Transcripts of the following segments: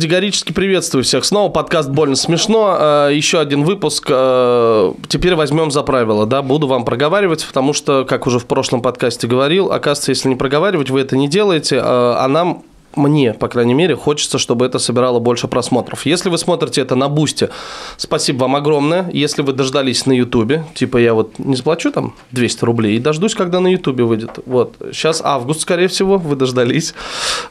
категорически приветствую всех. Снова подкаст «Больно смешно». Э, Еще один выпуск. Э, Теперь возьмем за правило, да, буду вам проговаривать, потому что, как уже в прошлом подкасте говорил, оказывается, если не проговаривать, вы это не делаете, э, а нам мне, по крайней мере, хочется, чтобы это собирало больше просмотров. Если вы смотрите это на Бусте, спасибо вам огромное. Если вы дождались на Ютубе, типа я вот не заплачу там 200 рублей и дождусь, когда на Ютубе выйдет. Вот. Сейчас август, скорее всего, вы дождались.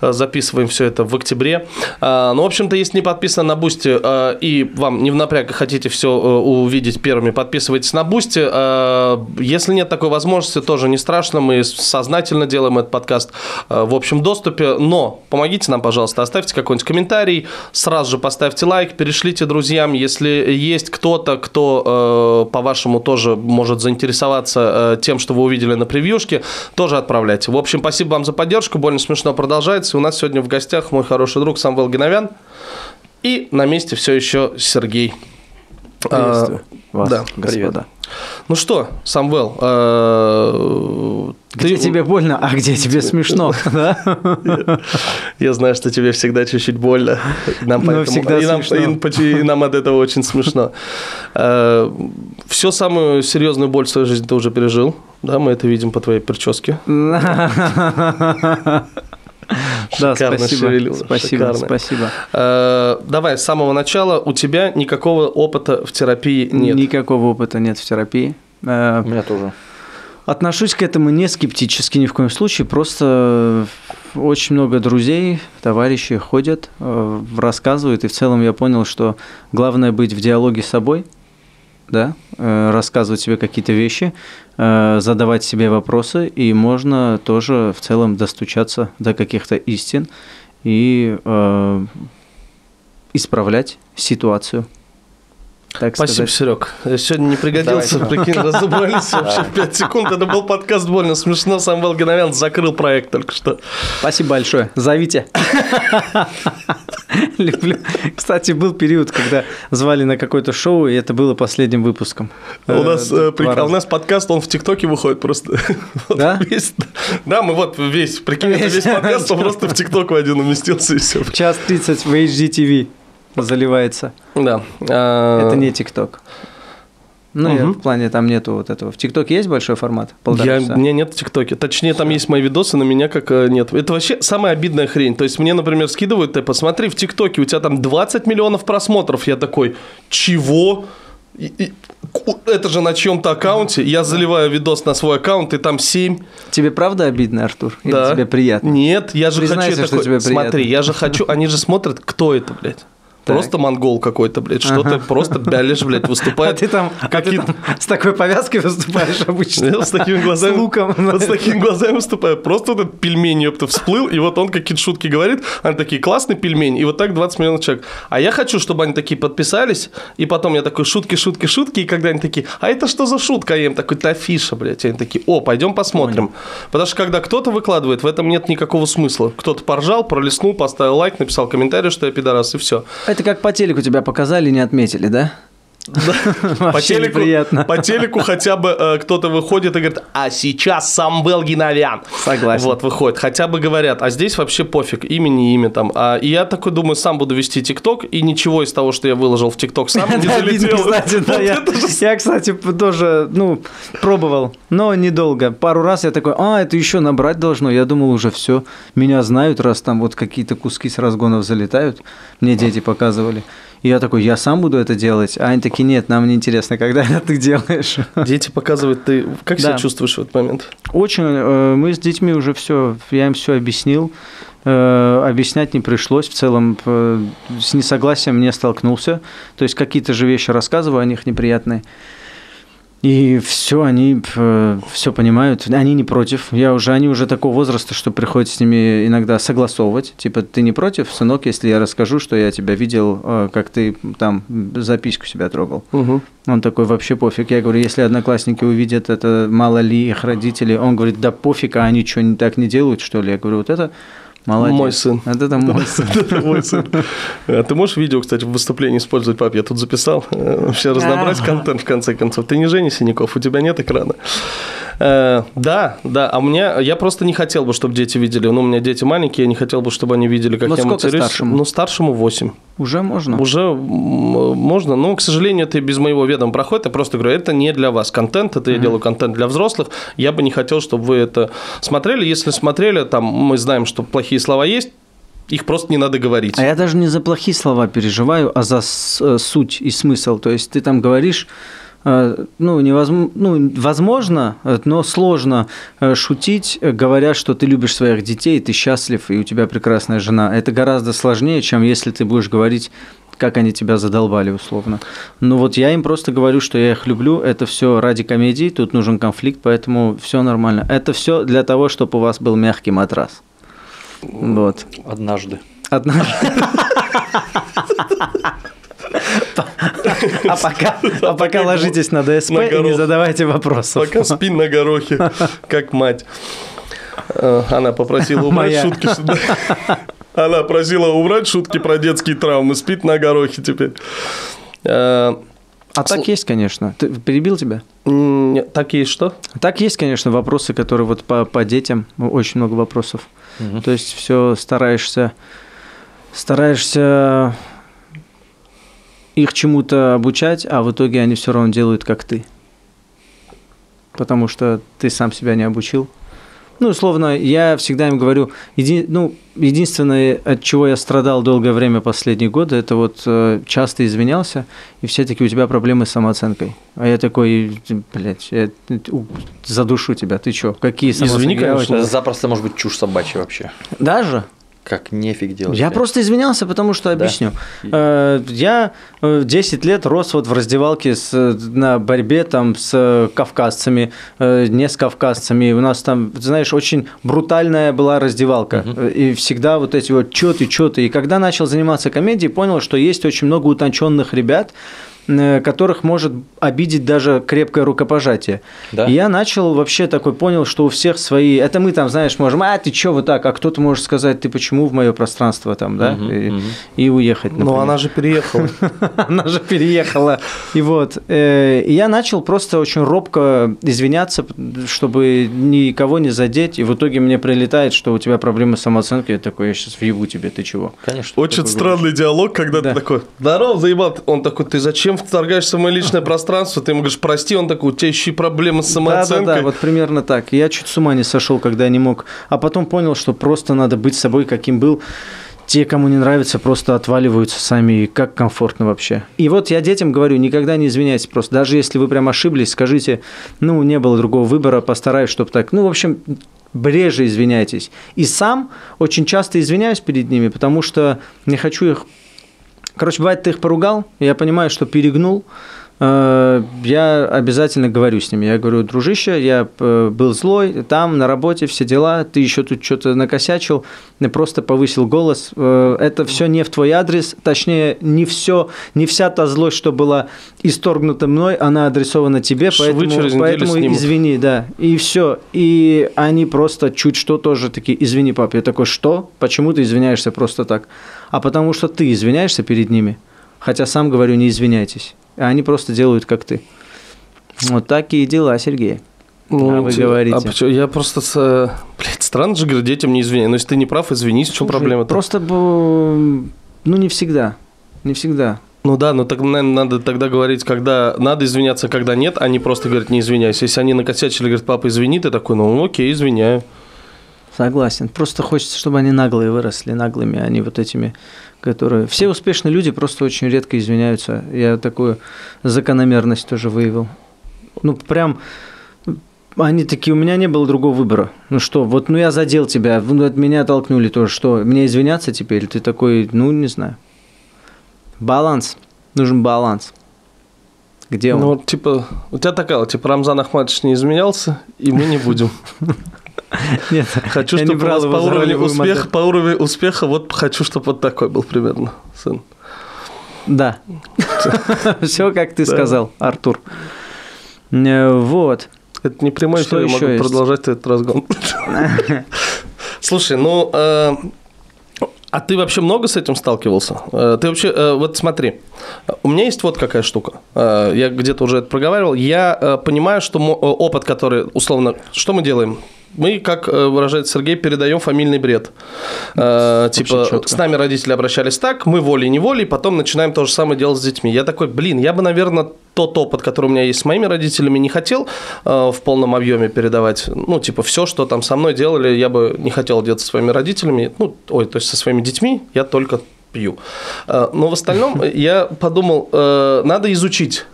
Э, Записываем все это в октябре. А, Ну, в общем-то, если не подписано на Бусте э, и вам не в напряг хотите все увидеть первыми, подписывайтесь на Бусте. Э, Если нет такой возможности, тоже не страшно. Мы сознательно делаем этот подкаст э, в общем доступе. Но помогите нам, пожалуйста, оставьте какой-нибудь комментарий, сразу же поставьте лайк, перешлите друзьям. Если есть кто-то, кто, э, по-вашему, тоже может заинтересоваться э, тем, что вы увидели на превьюшке, тоже отправляйте. В общем, спасибо вам за поддержку. Больно смешно продолжается. У нас сегодня в гостях мой хороший друг Самвел Геновян. И на месте все еще Сергей. Приветствую А, вас, да, господа. Ну что, Самвел, э, Где ты- тебе больно, а где тебе смешно? Я знаю, что тебе всегда чуть-чуть больно. Нам поэтому- и, нам, и от этого очень смешно. Все самую серьезную боль в своей жизни ты уже пережил. Да, мы это видим по твоей прическе. Да, спасибо, спасибо, спасибо. Э, Давай, с самого начала. У тебя никакого опыта в терапии нет. Никакого опыта нет в терапии. Э, У меня тоже. Отношусь к этому не скептически ни в коем случае, просто очень много друзей, товарищей ходят, э, рассказывают, и в целом я понял, что главное быть в диалоге с собой, да, э, рассказывать себе какие-то вещи, э, задавать себе вопросы, и можно тоже в целом достучаться до каких-то истин и э, исправлять ситуацию. Так Спасибо, сказать. Серег. Я сегодня не пригодился, Давайте. прикинь, разобрались вообще в 5 секунд. Это был подкаст «Больно смешно». Самвел Геновян закрыл проект только что. Спасибо большое. Зовите. Люблю. Кстати, был период, когда звали на какое-то шоу, и это было последним выпуском. У нас, Э, э, два прикол, у нас подкаст, он в ТикТоке выходит просто. Да? Да, мы вот весь, прикинь, это Весь. весь подкаст, он просто в ТикТок в один уместился и все. Час 30 в HDTV заливается. Да. а, Это не ТикТок. Ну, я Мгм. в плане там нету вот этого. В ТикТоке есть большой формат? Полтора Я, часа? у меня нет в ТикТоке. Точнее, там есть мои видосы, на меня как э, нет. Это вообще самая обидная хрень. То есть мне, например, скидывают, ты посмотри, в ТикТоке у тебя там 20 миллионов просмотров. Я такой, чего? И- и- это же на чьем-то аккаунте. Я заливаю видос на свой аккаунт, и там 7. Тебе правда обидно, Артур? Или Да. тебе приятно? Нет, я же Признайся, хочу что такой- тебе приятно. Смотри, я же хочу, они же смотрят, кто это, блядь. Просто монгол какой-то, блядь, что-то Ага. просто бялишь, блядь, А выступает. ты там, а ты там с такой повязкой выступаешь обычно? Я с такими глазами, С луком. вот с такими глазами выступаю. Просто вот этот пельмень, ёпта, всплыл, и вот он какие-то шутки говорит, они такие, классный пельмень, и вот так 20 миллионов человек. А я хочу, чтобы они такие подписались, и потом я такой, шутки, шутки, шутки, и когда они такие, а это что за шутка? А я им такой, это афиша, блядь. И они такие, о, пойдем посмотрим. Потому что когда кто-то выкладывает, в этом нет никакого смысла. Кто-то поржал, пролистнул, поставил лайк, написал комментарий, что я пидорас, и все. Это как по телеку тебя показали не отметили, да? По телеку, неприятно. по телеку хотя бы э, кто-то выходит и говорит, а сейчас Самвел Геновян. Согласен. Вот, выходит. Хотя бы говорят, а здесь вообще пофиг, имя не имя там. А, и я такой думаю, сам буду вести ТикТок, и ничего из того, что я выложил в ТикТок сам не Это залетело. кстати, да, я, это кстати, тоже, ну, пробовал, но недолго. Пару раз я такой, а, это еще набрать должно. Я думал, уже все, меня знают, раз там вот какие-то куски с разгонов залетают. Мне дети показывали. И я такой, я сам буду это делать. А они такие, нет, нам не интересно, когда это ты делаешь. Дети показывают, ты как себя Да. чувствуешь в этот момент? Очень, э, мы с детьми уже все, я им все объяснил. Э, Объяснять не пришлось. В целом э, с несогласием не столкнулся. То есть какие-то же вещи рассказываю о них неприятные. И все, они все понимают, они не против. Я уже, они уже такого возраста, что приходится с ними иногда согласовывать. Типа, ты не против, сынок, если я расскажу, что я тебя видел, э, как ты там за письку себя трогал. Угу. Он такой, вообще пофиг. Я говорю, если одноклассники увидят это, мало ли их родители. Он говорит, да пофиг, а они что, так не делают, что ли? Я говорю, вот это молодец. Мой сын. Вот это мой сын. Это мой сын. А Ты можешь видео, кстати, в выступлении использовать, пап? Я тут записал. Вообще разнообразить контент, в конце концов. Ты не Женя Синяков, у тебя нет экрана. Э, да, да. А мне, я просто не хотел бы, чтобы дети видели. Ну, у меня дети маленькие, я не хотел бы, чтобы они видели, как Вот я сколько матерюсь. старшему? Ну, старшему 8. Уже можно? Уже можно, но, к сожалению, это и без моего ведома проходит. Я просто говорю, это не для вас контент, это я делаю контент для взрослых. Я бы не хотел, чтобы вы это смотрели. Если смотрели, там мы знаем, что плохие слова есть, их просто не надо говорить. А я даже не за плохие слова переживаю, а за э, суть и смысл. То есть ты там говоришь, ну, невозможно, ну, возможно, э, но сложно э, шутить, э, говоря, что ты любишь своих детей, ты счастлив, и у тебя прекрасная жена. Это гораздо сложнее, чем если ты будешь говорить как они тебя задолбали, условно. Ну вот я им просто говорю, что я их люблю, это все ради комедии, тут нужен конфликт, поэтому все нормально. Это все для того, чтобы у вас был мягкий матрас. Вот. Однажды. Однажды. А пока, а пока ложитесь на ДСП На и не задавайте вопросов. Пока спи на горохе, как мать. Э, Она попросила убрать Моя. шутки сюда. Она просила убрать шутки про детские травмы, спит на горохе теперь. Э, А так есть, конечно. Ты перебил тебя? нет, Так есть что? Так есть, конечно, вопросы, которые вот по, по детям, очень много вопросов. Мгм. То есть все стараешься, стараешься их чему-то обучать, а в итоге они все равно делают как ты. Потому что ты сам себя не обучил. Ну, условно, я всегда им говорю, еди- ну, единственное, от чего я страдал долгое время последние годы, это вот э, часто извинялся, и все таки у тебя проблемы с самооценкой. А я такой, блядь, я задушу тебя, ты чё, какие Извини, самооценки? Я конечно. Запросто может быть чушь собачья вообще. Даже? Как нефиг делать. Я просто извинялся, потому что объясню. Э, Я э, 10 лет рос вот в раздевалке с, э, на борьбе там с э, кавказцами, э, не с кавказцами. У нас там, знаешь, очень брутальная была раздевалка. Э, И всегда вот эти вот чё ты, чё ты. И когда начал заниматься комедией, понял, что есть очень много утонченных ребят, э, которых может обидеть даже крепкое рукопожатие. Да? И я начал вообще такой, понял, что у всех свои... Это мы там, знаешь, можем, а ты чё вот так, а кто-то может сказать, ты почему в мое пространство там, да, Мгм, и, мгм. и уехать, Но например. она же переехала. Она же переехала. И вот, э, я начал просто очень робко извиняться, чтобы никого не задеть, и в итоге мне прилетает, что у тебя проблемы с самооценкой, я такой, я сейчас въебу тебе, ты чего? Конечно. Очень странный диалог, когда Да. ты такой, здорово, заебал. Он такой, ты зачем вторгаешься в мое личное пространство? Ты ему говоришь, прости, он такой, у тебя еще и проблемы с Да, самооценкой. да, да, вот примерно так. Я чуть с ума не сошел, когда не мог. А потом понял, что просто надо быть собой, каким был. Те, кому не нравится, просто отваливаются сами, и как комфортно вообще. И вот я детям говорю, никогда не извиняйтесь просто. Даже если вы прям ошиблись, скажите, ну, не было другого выбора, постараюсь, чтобы так. Ну, в общем, бреже извиняйтесь. И сам очень часто извиняюсь перед ними, потому что не хочу их Короче, бывает, ты их поругал, я понимаю, что перегнул, я обязательно говорю с ними. Я говорю, дружище, я э, был злой, там, на работе, все дела, ты еще тут что-то накосячил, просто повысил голос. Э, Это все не в твой адрес, точнее, не все, не вся та злость, что была исторгнута мной, она адресована тебе, Швы поэтому, поэтому снимут. извини, да. И все. И они просто чуть что тоже такие, извини, пап. Я такой, что? Почему ты извиняешься просто так? А потому что ты извиняешься перед ними, хотя сам говорю, не извиняйтесь. А они просто делают, как ты. Вот такие дела, Сергей. Ну, А вы те- говорите. А почему? Я просто... С... Блядь, странно же говорю, детям не извиняй. Но если ты не прав, извинись, в чем Слушай, проблема-то? Просто, ну, не всегда. Не всегда. Ну да, но так, наверное, надо тогда говорить, когда надо извиняться, когда нет, а не просто говорить, не извиняйся. Если они накосячили, говорят, папа, извини, ты такой, ну окей, извиняю. Согласен. Просто хочется, чтобы они наглые выросли, наглыми, не вот этими, которые... Все успешные люди просто очень редко извиняются. Я такую закономерность тоже выявил. Ну, прям... Они такие, у меня не было другого выбора. Ну что, вот, ну я задел тебя, ну, от меня толкнули тоже. Что, мне извиняться теперь? Ты такой, ну, не знаю. Баланс. Нужен баланс. Где он? Ну вот, типа, у тебя такая, типа, Рамзан Ахматович не изменялся, и мы не будем. Нет, Хочу, я не чтобы у вас по уровню успеха, по уровню успеха, вот хочу, чтобы вот такой был примерно сын. Да. Все, как ты сказал, Артур. Э, Вот. Это не прямой Что я могу есть? продолжать этот разгон. Слушай, ну, э, А ты вообще много с этим сталкивался? Э, ты вообще, вот смотри, у меня есть вот какая штука. Я где-то уже это проговаривал. Я понимаю, что опыт, который, условно, что мы делаем? Мы, как выражает Сергей, передаем фамильный бред. Э, типа, с нами родители обращались так, мы волей-неволей, потом начинаем то же самое делать с детьми. Я такой, блин, я бы, наверное, тот опыт, который у меня есть с моими родителями, не хотел э, в полном объеме передавать. Ну, типа, все, что там со мной делали, я бы не хотел делать со своими родителями. Ну, ой, то есть со своими детьми я только пью. Э, но в остальном я подумал, э, надо изучить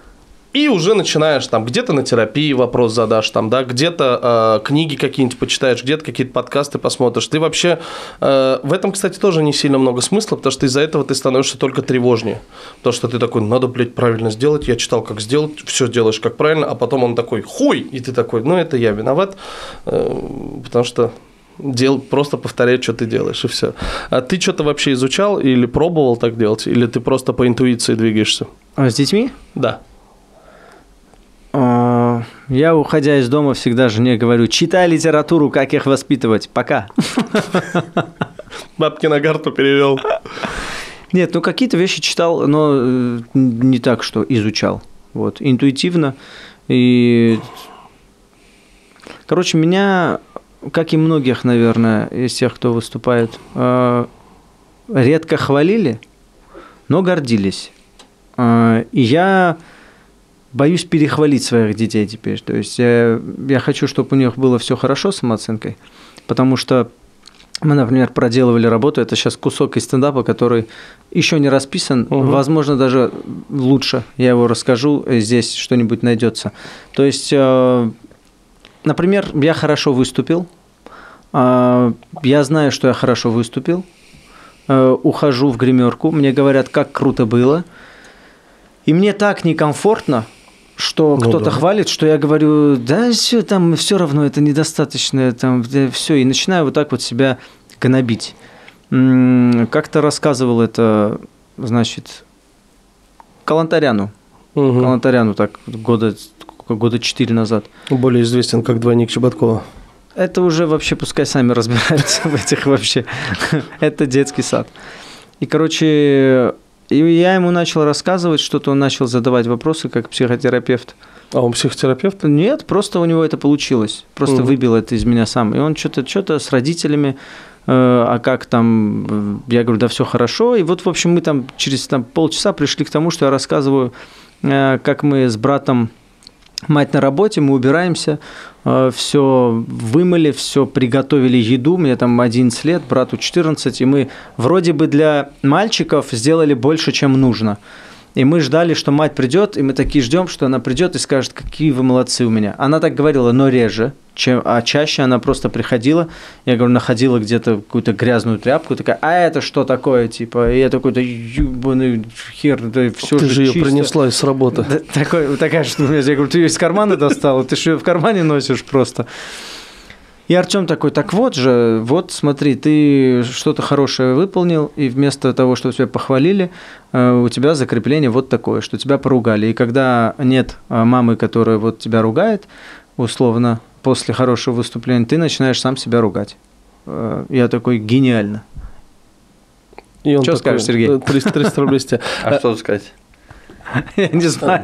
и уже начинаешь там где-то на терапии вопрос задашь, там, да, где-то э, книги какие-нибудь почитаешь, где-то какие-то подкасты посмотришь. Ты вообще... Э, в этом, кстати, тоже не сильно много смысла, потому что из-за этого ты становишься только тревожнее. Потому что ты такой, надо, блядь, правильно сделать, я читал, как сделать, все делаешь как правильно, а потом он такой, хуй, и ты такой, ну, это я виноват, э, потому что дел, просто повторять, что ты делаешь, и все. А ты что-то вообще изучал или пробовал так делать, или ты просто по интуиции двигаешься? А с детьми? Да. А, я, уходя из дома, всегда жене говорю, читай литературу, как их воспитывать. Пока. Бабки на карту перевел. Нет, ну какие-то вещи читал, но э, не так, что изучал. Вот, интуитивно. И, короче, меня, как и многих, наверное, из тех, кто выступает, э, редко хвалили, но гордились. Э, и я боюсь перехвалить своих детей теперь. То есть я, я хочу, чтобы у них было все хорошо с самооценкой, потому что мы, например, проделывали работу, это сейчас кусок из стендапа, который еще не расписан, угу. возможно, даже лучше. Я его расскажу, э, здесь что-нибудь найдется. То есть, э, например, я хорошо выступил, э, я знаю, что я хорошо выступил, ухожу в гримерку, мне говорят, как круто было, и мне так некомфортно, что ну, кто-то да. хвалит, что я говорю, да, все там все равно это недостаточно, там все, и начинаю вот так вот себя гнобить. Как-то рассказывал это, значит, Калантаряну. Угу. Калантаряну так года года четыре назад. Более известен как двойник Чеботкова. Это уже вообще пускай сами разбираются в этих вообще. Это детский сад. И, короче, и я ему начал рассказывать, что-то он начал задавать вопросы как психотерапевт. А он психотерапевт? Нет, просто у него это получилось. Просто угу. выбил это из меня сам. И он что-то что с родителями, э, а как там, я говорю, да все хорошо. И вот, в общем, мы там через там, полчаса пришли к тому, что я рассказываю, э, как мы с братом мать на работе, мы убираемся, э, все вымыли, все приготовили еду, мне там 11 лет, брату 14, и мы вроде бы для мальчиков сделали больше, чем нужно. И мы ждали, что мать придет, и мы такие ждем, что она придет и скажет, какие вы молодцы у меня. Она так говорила, но реже, чем, а чаще она просто приходила, я говорю, находила где-то какую-то грязную тряпку, такая, а это что такое, типа, и я такой, да ебаный хер, да все Ты же, же ее чисто. принесла из работы. Да, такой, такая, что я говорю, ты ее из кармана достала, ты же ее в кармане носишь просто. И Артем такой, так вот же, вот смотри, ты что-то хорошее выполнил, и вместо того, что тебя похвалили, э, у тебя закрепление вот такое, что тебя поругали. И когда нет э, мамы, которая вот тебя ругает, условно, после хорошего выступления, ты начинаешь сам себя ругать. Э, я такой, гениально. И он что такой, скажешь, Сергей? 300, 300 рублей А что сказать? Я не знаю.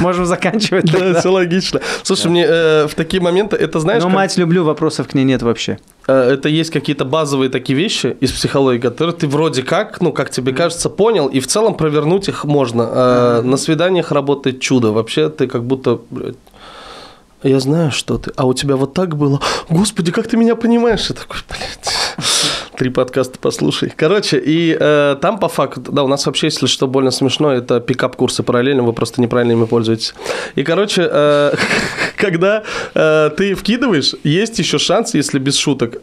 Можем заканчивать. Да, все логично. Слушай, мне э, в такие моменты это знаешь. Но мать люблю, вопросов к ней нет вообще. Э, это есть какие-то базовые такие вещи из психологии, которые ты вроде как, ну, как тебе кажется, понял, и в целом провернуть их можно. На свиданиях работает чудо. Вообще ты как будто я знаю, что ты. А у тебя вот так было. Господи, как ты меня понимаешь? Я такой, блядь. Три подкаста послушай. Короче, и э, там по факту, да, у нас вообще, если что, больно смешно, это пикап-курсы параллельно, вы просто неправильно ими пользуетесь. И, короче, э, когда э, ты вкидываешь, есть еще шанс, если без шуток,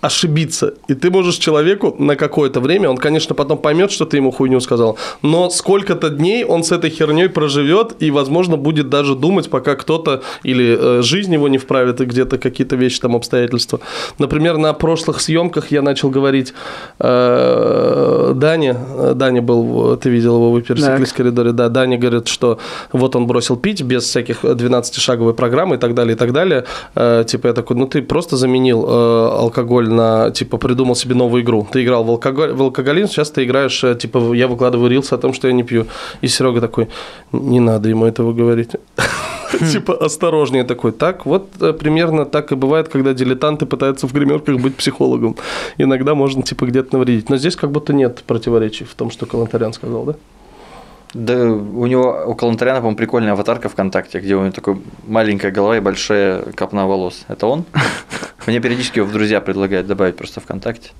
ошибиться. И ты можешь человеку на какое-то время, он, конечно, потом поймет, что ты ему хуйню сказал, но сколько-то дней он с этой херней проживет и, возможно, будет даже думать, пока кто-то или э, жизнь его не вправит, и где-то какие-то вещи, там, обстоятельства. Например, на прошлых съемках я начал говорить э, Дане, Даня был, ты видел его, вы пересеклись в коридоре, да, Даня говорит, что вот он бросил пить без всяких 12-шаговой программы и так далее, и так далее. Э, типа я такой, ну ты просто заменил э, алкоголь пароль на, типа, придумал себе новую игру. Ты играл в, алкоголь, в алкоголизм, сейчас ты играешь, э, типа, я выкладываю рилс о том, что я не пью. И Серега такой, не надо ему этого говорить. Типа, осторожнее такой. Так, вот э, примерно так и бывает, когда дилетанты пытаются в гримерках быть психологом. Иногда можно, типа, где-то навредить. Но здесь как будто нет противоречий в том, что Калантарян сказал, да? Да, у него, у Калантаряна, по-моему, прикольная аватарка ВКонтакте, где у него такой маленькая голова и большая копна волос. Это он? Мне периодически его в друзья предлагают добавить просто ВКонтакте.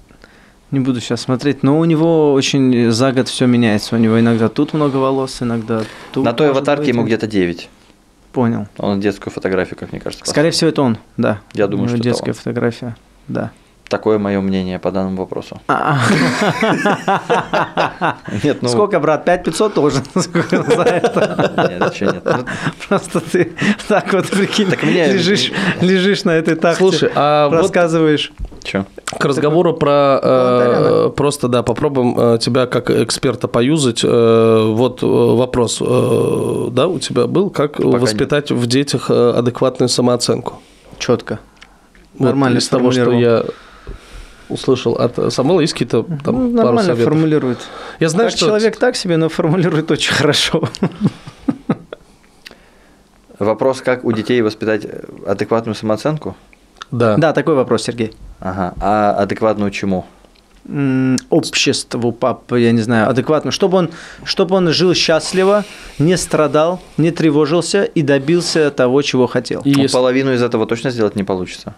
Не буду сейчас смотреть, но у него очень за год все меняется. У него иногда тут много волос, иногда тут. На той аватарке быть. ему где-то 9. Понял. Он детскую фотографию, как мне кажется, Скорее всего, это он, да. Я думаю, У него что это детская он. фотография, да. Такое мое мнение по данному вопросу. А, Нет, ну... Сколько, брат? 5500 должен за это? Нет, еще нет. Просто ты так вот, прикинь, Так лежишь, лежишь на этой тахте, Слушай, а вот рассказываешь. Чё? К разговору про... э, просто, да, попробуем э, тебя как эксперта поюзать. Э, вот вопрос, э, да, у тебя был, как Пока воспитать в детях адекватную самооценку? Четко. Вот Нормально из того, что я услышал от Самвела, есть какие-то там Ну, пару нормально советов? формулирует. Я знаю, Как что... человек так себе, но формулирует очень хорошо. Вопрос, как у детей воспитать адекватную самооценку? Да. Да, такой вопрос, Сергей. Ага. А адекватную чему? Обществу, пап, я не знаю, адекватно, чтобы он, чтобы он жил счастливо, не страдал, не тревожился и добился того, чего хотел. И Ну, если- Половину из этого точно сделать не получится.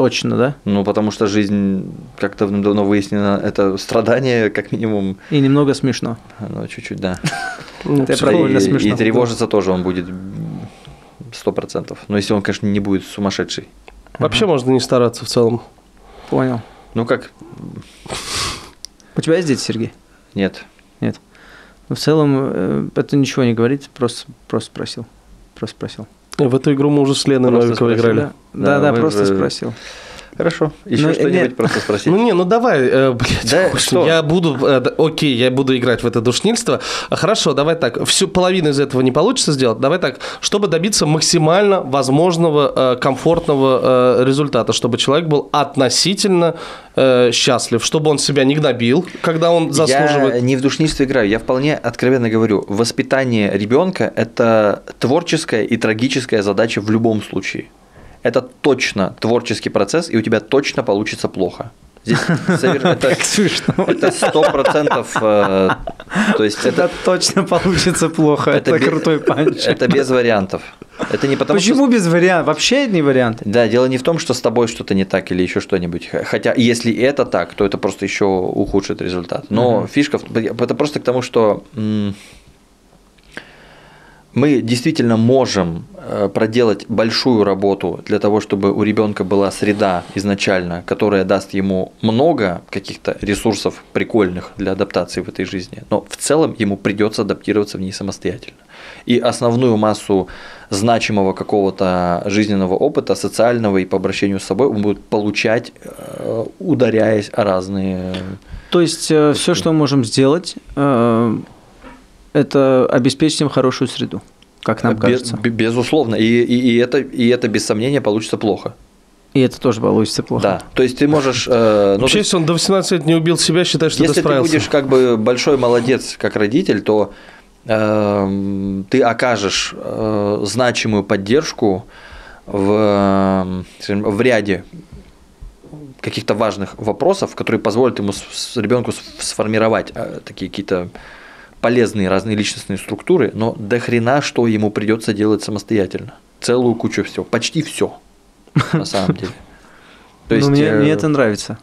Точно, да? Ну, потому что жизнь, как давно выяснено, это страдание, как минимум, И немного смешно. ну, чуть-чуть, да. Ну, Это довольно и, смешно. и тревожиться тоже он будет сто процентов. Но если он, конечно, не будет сумасшедший. Вообще можно не стараться в целом. Понял. Ну как? У тебя есть дети, Сергей? Нет. Ну, В целом, э, это ничего не говорит, просто, просто спросил. Просто спросил. В эту игру мы уже с Леной Новиковой играли. Да, да, мы просто же- спросил. Хорошо. Еще Ну, что-нибудь нет. просто спросить. Ну не, ну давай, э, блядь, Да, что? я буду, э, да, окей, я буду играть в это душнильство. А, Хорошо, давай так, всю половину из этого не получится сделать. Давай так, чтобы добиться максимально возможного э, комфортного э, результата, чтобы человек был относительно э, счастлив, чтобы он себя не гнобил, когда он Я заслуживает. не в душничество играю, я вполне откровенно говорю, воспитание ребенка – это творческая и трагическая задача в любом случае. Это точно творческий процесс, и у тебя точно получится плохо. Здесь это смешно. это сто процентов, э, то есть Это это, точно получится плохо. Это, крутой панч. Это без вариантов. Это не потому, Почему что... без вариантов? Вообще не варианты. Да, дело не в том, что с тобой что-то не так или еще что-нибудь. Хотя, если это так, то это просто еще ухудшит результат. Но фишка, в- это просто к тому, что мы действительно можем э, проделать большую работу для того, чтобы у ребенка была среда изначально, которая даст ему много каких-то ресурсов прикольных для адаптации в этой жизни. Но в целом ему придется адаптироваться в ней самостоятельно. И основную массу значимого какого-то жизненного опыта, социального и по обращению с собой он будет получать, э, ударяясь о разные... То есть все, что мы можем сделать, э, это обеспечить им хорошую среду, как нам Без- кажется. бе- безусловно. И, и, и это, и это без сомнения получится плохо. И это тоже получится плохо. Да. То есть ты можешь... э, ну, Вообще, есть если он до 18 лет не убил себя, считай, что если ты ты справился. будешь как бы большой молодец как родитель, то эм, ты окажешь э, значимую поддержку в, в ряде каких-то важных вопросов, которые позволят ему ребенку сформировать э, такие какие-то полезные разные личностные структуры, но до хрена что ему придется делать самостоятельно. Целую кучу всего. Почти все, на самом деле. То Ну, мне, э, мне это нравится.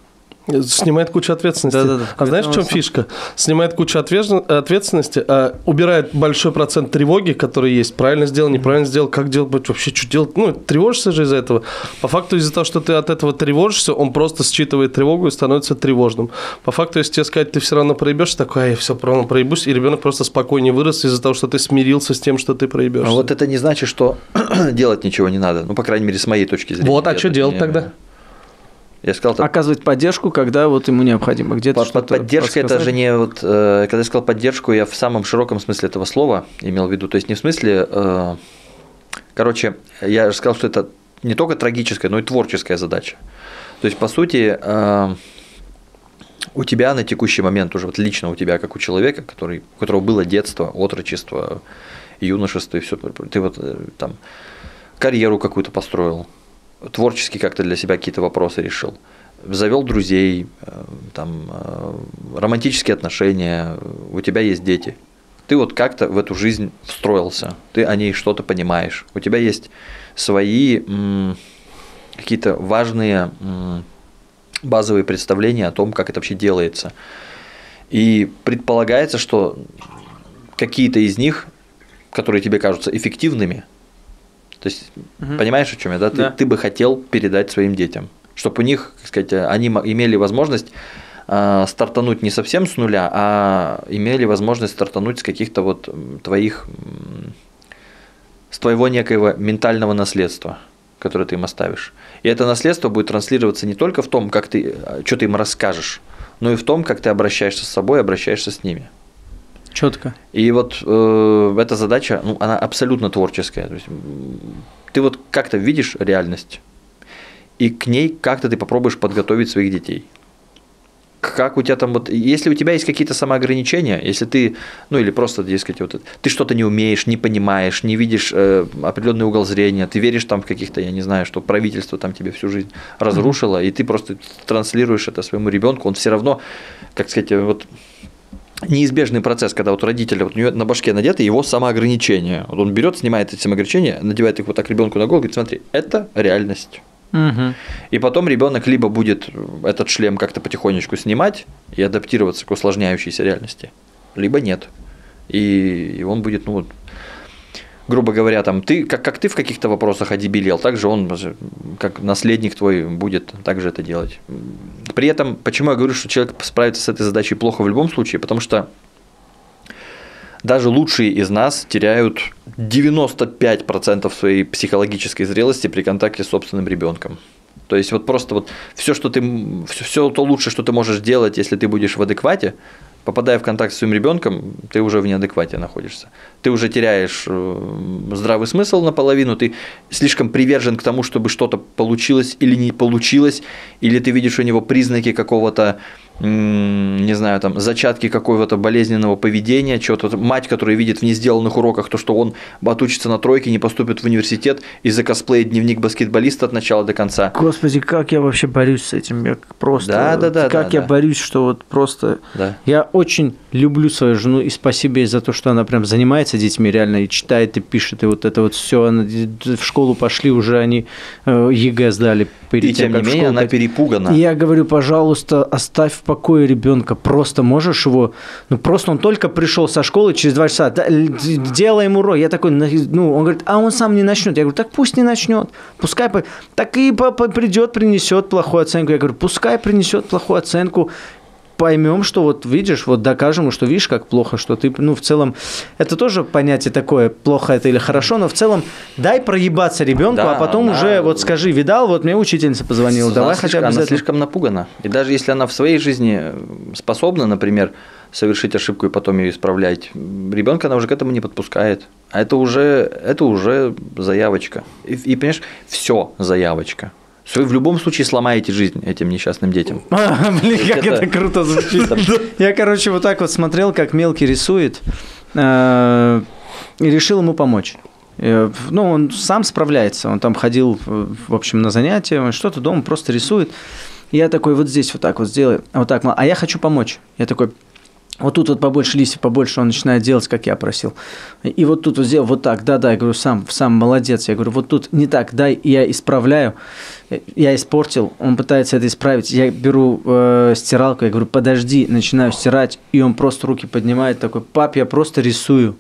Снимает кучу ответственности. Да-да-да. А знаешь, в чем Поэтому фишка? Снимает кучу ответственности, а убирает большой процент тревоги, который есть. Правильно сделал, неправильно сделал, как делать, вообще что делать. Ну, тревожишься же из-за этого. По факту, из-за того, что ты от этого тревожишься, он просто считывает тревогу и становится тревожным. По факту, если тебе сказать, ты все равно проебешься, такой, ай, все равно проебусь, и ребенок просто спокойнее вырос из-за того, что ты смирился с тем, что ты проебешься. А вот это не значит, что делать ничего не надо. Ну, по крайней мере, с моей точки зрения. Вот, а что делать не- тогда? Я сказал, так, Оказывать поддержку, когда вот ему необходимо где-то под, что-то поддержкой это же не вот, э, когда я сказал поддержку, я в самом широком смысле этого слова имел в виду. То есть не в смысле, э, короче, я же сказал, что это не только трагическая, но и творческая задача. То есть, по сути, э, у тебя на текущий момент уже вот лично у тебя, как у человека, который, у которого было детство, отрочество, юношество и все, ты вот там карьеру какую-то построил, творчески как-то для себя какие-то вопросы решил, завел друзей, э, там романтические отношения, у тебя есть дети. Ты вот как-то в эту жизнь встроился, ты о ней что-то понимаешь, у тебя есть свои какие-то важные базовые представления о том, как это вообще делается. И предполагается, что какие-то из них, которые тебе кажутся эффективными, то есть, угу. понимаешь, о чем я, да? Ты, да? ты бы хотел передать своим детям, чтобы у них, так сказать, они имели возможность э, стартануть не совсем с нуля, а имели возможность стартануть с каких-то вот твоих, с твоего некоего ментального наследства которое ты им оставишь. И это наследство будет транслироваться не только в том, как ты, э, что ты им расскажешь, но и в том, как ты обращаешься с собой, обращаешься с ними. Четко. И вот э, эта задача, ну, она абсолютно творческая. То есть, ты вот как-то видишь реальность, и к ней как-то ты попробуешь подготовить своих детей как у тебя там вот, если у тебя есть какие-то самоограничения, если ты, ну или просто, дескать, вот, ты что-то не умеешь, не понимаешь, не видишь э, определенный угол зрения, ты веришь там в каких-то, я не знаю, что правительство там тебе всю жизнь разрушило, и ты просто транслируешь это своему ребенку, он все равно, как сказать, вот неизбежный процесс, когда вот родители, вот у него на башке надеты его самоограничения. Вот он берет, снимает эти самоограничения, надевает их вот так ребенку на голову, говорит, смотри, это реальность. Угу. И потом ребенок либо будет этот шлем как-то потихонечку снимать и адаптироваться к усложняющейся реальности, либо нет. И, он будет, ну вот, грубо говоря, там ты, как, как ты в каких-то вопросах одебелел, так же он, как наследник твой, будет также это делать. При этом, почему я говорю, что человек справится с этой задачей плохо в любом случае, потому что даже лучшие из нас теряют 95% своей психологической зрелости при контакте с собственным ребенком. То есть вот просто вот все, что ты, все, все то лучшее, что ты можешь делать, если ты будешь в адеквате, попадая в контакт с своим ребенком, ты уже в неадеквате находишься. Ты уже теряешь э, здравый смысл наполовину, ты слишком привержен к тому, чтобы что-то получилось или не получилось, или ты видишь у него признаки какого-то не знаю, там, зачатки какого-то болезненного поведения, что-то, мать, которая видит в несделанных уроках то, что он отучится на тройке, не поступит в университет из-за косплея дневник баскетболиста от начала до конца. Господи, как я вообще борюсь с этим, я просто, да, да, да, как да, я да. борюсь, что вот просто, да. я очень люблю свою жену, и спасибо ей за то, что она прям занимается детьми реально, и читает, и пишет, и вот это вот все, в школу пошли, уже они э, ЕГЭ сдали. И тем, не менее, она перепугана. Я говорю, пожалуйста, оставь покое ребенка, просто можешь его, ну просто он только пришел со школы через два часа, да, делай ему урок. Я такой, ну, он говорит, а он сам не начнет. Я говорю, так пусть не начнет, пускай, так и придет, принесет плохую оценку. Я говорю, пускай принесет плохую оценку, поймем, что вот видишь, вот докажем, что видишь, как плохо, что ты, ну, в целом, это тоже понятие такое, плохо это или хорошо, но в целом дай проебаться ребенку, да, а потом она... уже вот скажи, видал, вот мне учительница позвонила, давай хотя бы Она слишком напугана. И даже если она в своей жизни способна, например, совершить ошибку и потом ее исправлять, ребенка она уже к этому не подпускает. А это уже, это уже заявочка. И, и понимаешь, все заявочка. Вы в любом случае сломаете жизнь этим несчастным детям. А, блин, как это, это круто звучит. Я, короче, вот так вот смотрел, как мелкий рисует, э, и решил ему помочь. Э, ну, он сам справляется. Он там ходил, в общем, на занятия, он что-то дома просто рисует. Я такой, вот здесь вот так вот сделай, вот так, а я хочу помочь. Я такой, вот тут вот побольше листьев, побольше он начинает делать, как я просил. И вот тут вот сделал вот так, да-да, я говорю, сам, сам молодец. Я говорю, вот тут не так, дай, я исправляю. Я испортил, он пытается это исправить. Я беру э, стиралку, я говорю, подожди, начинаю стирать, и он просто руки поднимает, такой, пап, я просто рисую.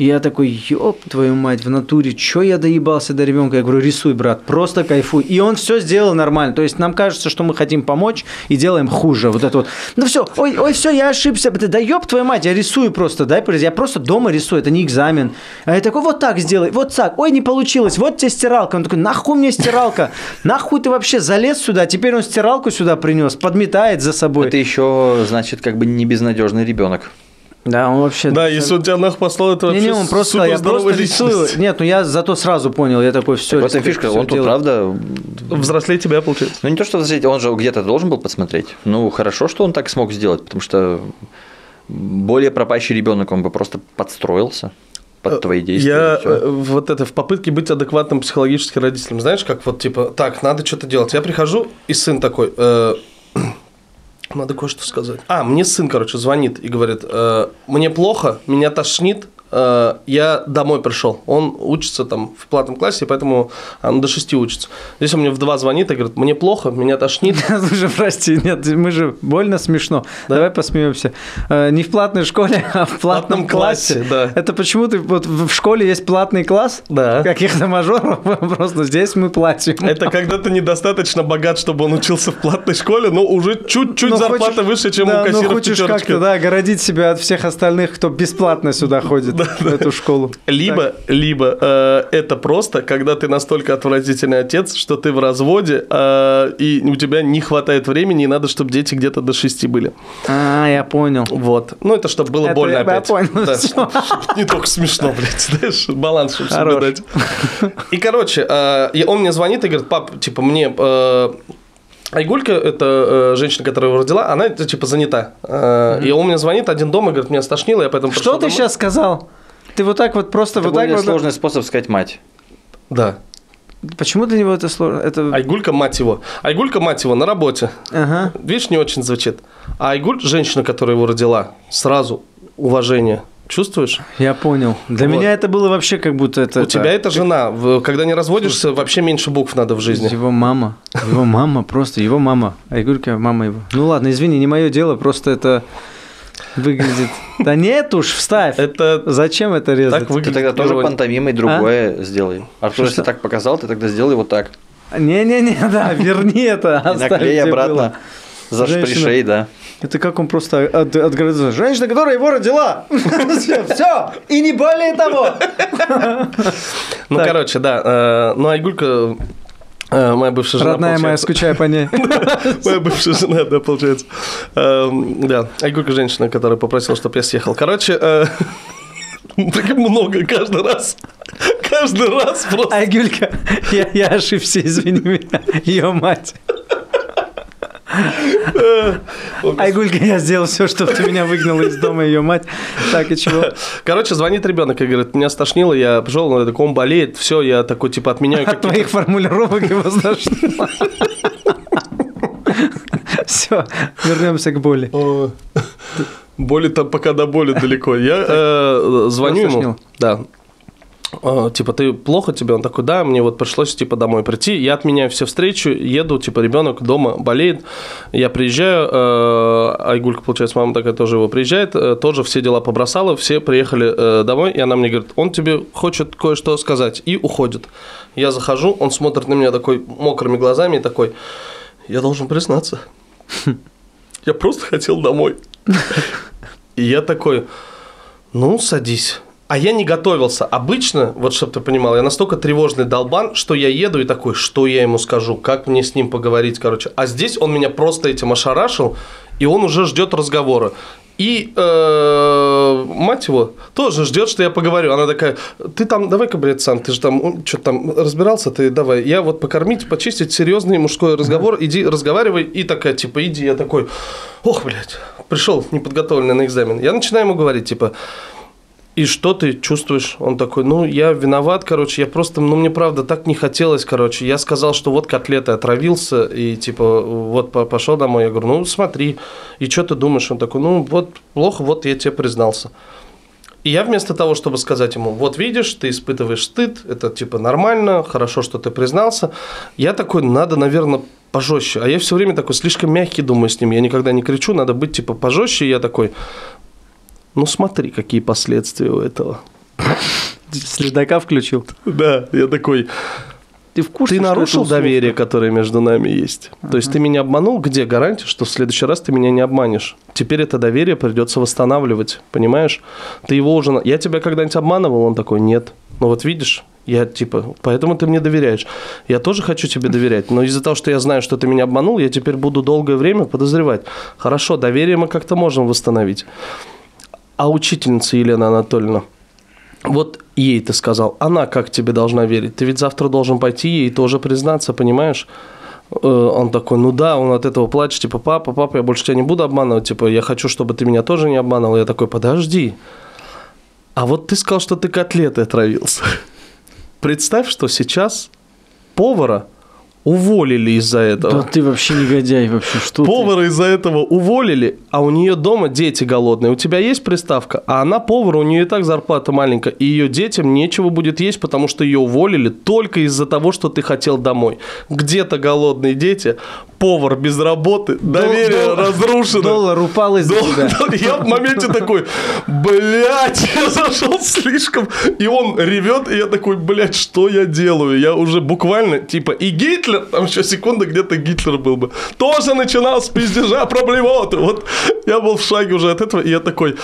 И я такой, ёб твою мать, в натуре, чё я доебался до ребенка? Я говорю, рисуй, брат, просто кайфуй. И он все сделал нормально. То есть нам кажется, что мы хотим помочь и делаем хуже. Вот это вот. Ну все, ой, ой, все, я ошибся. Да ёб твою мать, я рисую просто, дай, я просто дома рисую, это не экзамен. А я такой, вот так сделай, вот так, ой, не получилось, вот тебе стиралка. Он такой, нахуй мне стиралка? Нахуй ты вообще залез сюда? Теперь он стиралку сюда принес, подметает за собой. Это еще, значит, как бы не безнадежный ребенок. Да, он вообще... Да, если он тебя нахуй послал, это Не, вообще не, он просто сказал, супер я просто рисую. Нет, ну я зато сразу понял, я такой, все. в этом фишка, он тут, правда, Взрослее тебя, получается. ну не то, что взрослеть, он же где-то должен был посмотреть. Ну, хорошо, что он так смог сделать, потому что более пропащий ребенок, он бы просто подстроился под твои действия. Я э, вот это в попытке быть адекватным психологически родителем, знаешь, как вот типа, так, надо что-то делать. Я прихожу, и сын такой, э, надо кое-что сказать. А, мне сын, короче, звонит и говорит, э, мне плохо, меня тошнит, я домой пришел. Он учится там в платном классе, поэтому он до 6 учится. Здесь он мне в 2 звонит и говорит, мне плохо, меня тошнит. Слушай, прости, нет, мы же больно смешно. Давай посмеемся. Э, Не в платной школе, а в платном платном классе, классе. да. Это почему ты вот в школе есть платный класс? Да. Каких-то мажоров, просто здесь мы платим. Это когда ты недостаточно богат, чтобы он учился в платной школе, но уже чуть-чуть Ну, зарплата хочешь- выше, чем да, у ну, в хочешь пятерочке. как-то, да, огородить себя от всех остальных, кто бесплатно сюда ходит, эту школу. Либо, либо э, это просто, когда ты настолько отвратительный отец, что ты в разводе, э, и у тебя не хватает времени, и надо, чтобы дети где-то до 6 были. А, я понял. Вот. Ну, это чтобы было Это больно я опять. понял, Да, не только смешно, блядь, знаешь, баланс, чтобы соблюдать. И, короче, э, он мне звонит и говорит, пап, типа, мне... э, Айгулька, это э, женщина, которая его родила, она, это, типа, занята. Э, И он мне звонит один дома, говорит, меня стошнило, я поэтому Что ты домой». сейчас сказал? Ты вот так вот просто Это вот так вот... сложный способ сказать мать. Да. Почему для него это сложно? Это... Айгулька, мать его. Айгулька, мать его, на работе. Ага. Видишь, не очень звучит. А Айгуль, женщина, которая его родила, сразу уважение. Чувствуешь? Я понял. Для Вот. меня это было вообще как будто это... У тебя это жена. Когда не разводишься, вообще меньше букв надо в жизни. Его мама. Его мама, просто его мама. Айгулька, мама его. Ну ладно, извини, не мое дело, просто это выглядит... Да нет уж, вставь. Это Зачем это резать? так Ты выглядит. тогда тоже герой. пантомимой другое сделай. Артур, если Что? так показал, ты тогда сделай вот так. Не-не-не, да, верни это. Наклей обратно. было. За Женщина. шпришей, да. Это как он просто от, отгородился. Женщина, которая его родила. Все, и не более того. Ну, короче, да. э, Ну, Айгулька, э, моя бывшая жена, Родная моя, скучаю по ней. Моя бывшая жена, да, получается. Эм, Да, Айгулька женщина, которая попросила, чтобы я съехал. Короче, э, так много каждый раз. Каждый раз просто. Айгулька, я, я ошибся, извини меня. Ее мать. Айгулька, я сделал все, чтобы ты меня выгнала из дома, ее мать. Так, и чего? Короче, звонит ребенок и говорит, меня стошнило, я пришел, он такой, он болеет, все, я такой, типа, отменяю От твоих формулировок его стошнило. Все, вернемся к боли. Боли там пока до боли далеко. Я э, звоню ему. Да. Э, Типа, ты плохо тебе? Он такой, да, мне вот пришлось, типа, домой прийти. Я отменяю все встречи, еду, типа, ребенок дома болеет. Я приезжаю, э, Айгулька, получается, мама такая тоже его приезжает, э, тоже все дела побросала, все приехали э, домой, и она мне говорит, он тебе хочет кое-что сказать, и уходит. Я захожу, он смотрит на меня такой мокрыми глазами и такой, я должен признаться, я просто хотел домой. И я такой, ну, садись. А я не готовился. Обычно, вот чтобы ты понимал, я настолько тревожный долбан, что я еду и такой, что я ему скажу, как мне с ним поговорить, короче. А здесь он меня просто этим ошарашил, и он уже ждет разговора. И э, мать его тоже ждет, что я поговорю. Она такая, ты там, давай-ка, блядь, сам, ты же там, что там, разбирался, ты давай. Я вот покормить, почистить, серьезный мужской разговор, иди, разговаривай. И такая, типа, иди. Я такой, ох, блядь, пришел неподготовленный на экзамен. Я начинаю ему говорить, типа, и что ты чувствуешь? Он такой, ну, я виноват, короче, я просто, ну, мне правда так не хотелось, короче. Я сказал, что вот котлеты отравился, и, типа, вот по- пошел домой. Я говорю, ну, смотри, и что ты думаешь? Он такой, ну, вот плохо, вот я тебе признался. И я вместо того, чтобы сказать ему, вот видишь, ты испытываешь стыд, это типа нормально, хорошо, что ты признался, я такой, надо, наверное, пожестче. А я все время такой слишком мягкий, думаю, с ним. Я никогда не кричу, надо быть типа пожестче. И я такой, ну смотри, какие последствия у этого. Следака включил. Да, я такой, Ты в курсе, ты нарушил доверие, которое между нами есть. То есть ты меня обманул, где гарантия, что в следующий раз ты меня не обманешь? Теперь это доверие придется восстанавливать, понимаешь? Ты его уже... Я тебя когда-нибудь обманывал? Он такой, нет. Ну вот видишь, я типа, поэтому ты мне доверяешь. Я тоже хочу тебе доверять, но из-за того, что я знаю, что ты меня обманул, я теперь буду долгое время подозревать. Хорошо, доверие мы как-то можем восстановить. А учительница Елена Анатольевна, вот ей ты сказал, она как тебе должна верить? Ты ведь завтра должен пойти ей тоже признаться, понимаешь? Э, Он такой, ну да, он от этого плачет, типа, папа, папа, я больше тебя не буду обманывать, типа, я хочу, чтобы ты меня тоже не обманывал. Я такой, подожди, а вот ты сказал, что ты котлеты отравился. Представь, что сейчас повара уволили из-за этого. Да ты вообще негодяй, вообще что? Повара из-за этого уволили, а у нее дома дети голодные. У тебя есть приставка, а она повар, у нее и так зарплата маленькая, и ее детям нечего будет есть, потому что ее уволили только из-за того, что ты хотел домой. Где-то голодные дети, повар без работы, доверие дол- разрушено. Доллар упал из-за Дол- тебя. дол- Я в моменте такой, блядь, я зашел слишком. И он ревет, и я такой, блядь, что я делаю? Я уже буквально, типа, и Гитлер, там еще секунда, где-то Гитлер был бы, тоже начинал с пиздежа про блевоту. Вот я был в шаге уже от этого, и я такой,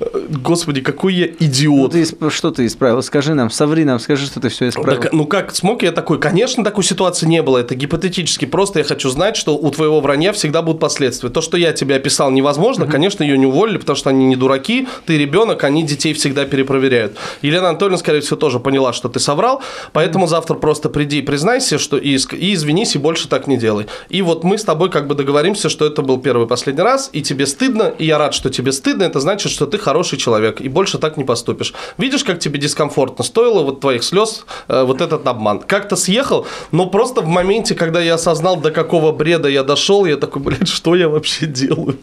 «Э, господи, какой я Ну, идиот. ты исп- что ты исправил? Скажи нам, соври нам, скажи, что ты все исправил. Так, ну как смог я такой? Конечно, такой ситуации не было. Это гипотетически. Просто я хочу знать, что у твоего вранья всегда будут последствия. То, что я тебе описал, невозможно. Конечно, ее не уволили, потому что они не дураки. Ты ребенок, они детей всегда перепроверяют. Елена Анатольевна, скорее всего, тоже поняла, что ты соврал. Поэтому завтра просто приди и признайся, что и, ск- и извинись, и больше так не делай. И вот мы с тобой как бы договоримся, что это был первый и последний раз, и тебе стыдно, и я рад, что тебе стыдно. Это значит, что ты хороший человек, и больше так не поступишь. Видишь, как тебе дискомфортно стоило вот твоих слез э, вот этот обман. Как-то съехал, но просто в моменте, когда я осознал, до какого бреда я дошел, я такой, блядь, что я вообще делаю?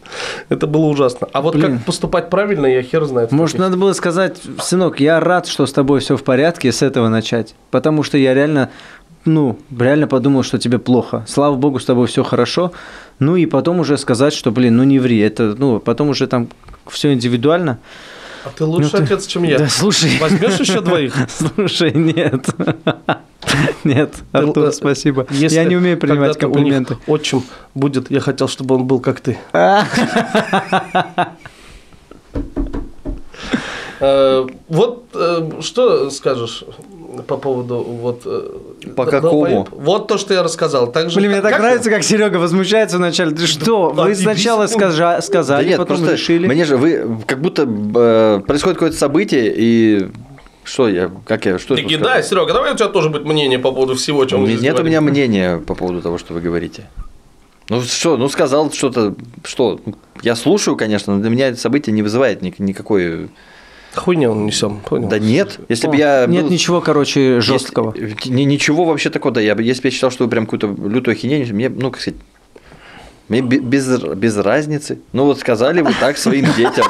Это было ужасно. А вот Блин. как поступать правильно, я хер знает. Может, надо было сказать, сынок, я рад, что с тобой все в порядке, с этого начать. Потому что я реально, ну, реально подумал, что тебе плохо. Слава богу, с тобой все хорошо. Ну и потом уже сказать, что, блин, ну не ври. Это, ну, потом уже там все индивидуально. А ты лучше Ну ты- отец, чем я. Да, слушай. Возьмешь еще двоих? Слушай, нет. Нет, Артур, э, спасибо. Если Я не умею принимать комплименты. Отчим будет, я хотел, чтобы он был как ты. Э, Вот э, что скажешь по поводу вот э, По какому? долбоеб? Вот то, что я рассказал. Так же, Блин, мне так как- нравится, как Серега возмущается вначале. Ты что? Да, Вы сначала скажа- Да сказали, нет, потом просто решили. мне же вы как будто э, происходит какое-то событие и что я, как я, что Таки, да? Серега, давай у тебя тоже будет мнение по поводу всего, о чем мы Нет здесь у говорим. меня мнения по поводу того, что вы говорите. Ну что, ну сказал что-то, что, я слушаю, конечно, но для меня это событие не вызывает ни- никакой... Хуйня он несем, понял? Да нет, если бы я... Нет был- ничего, короче, если- жесткого. ни- ничего вообще такого, да, я, бы- если бы я считал, что вы прям какую-то лютую ахинею, мне, ну, как сказать, мне бе- без, без разницы. Ну вот сказали вы так своим детям.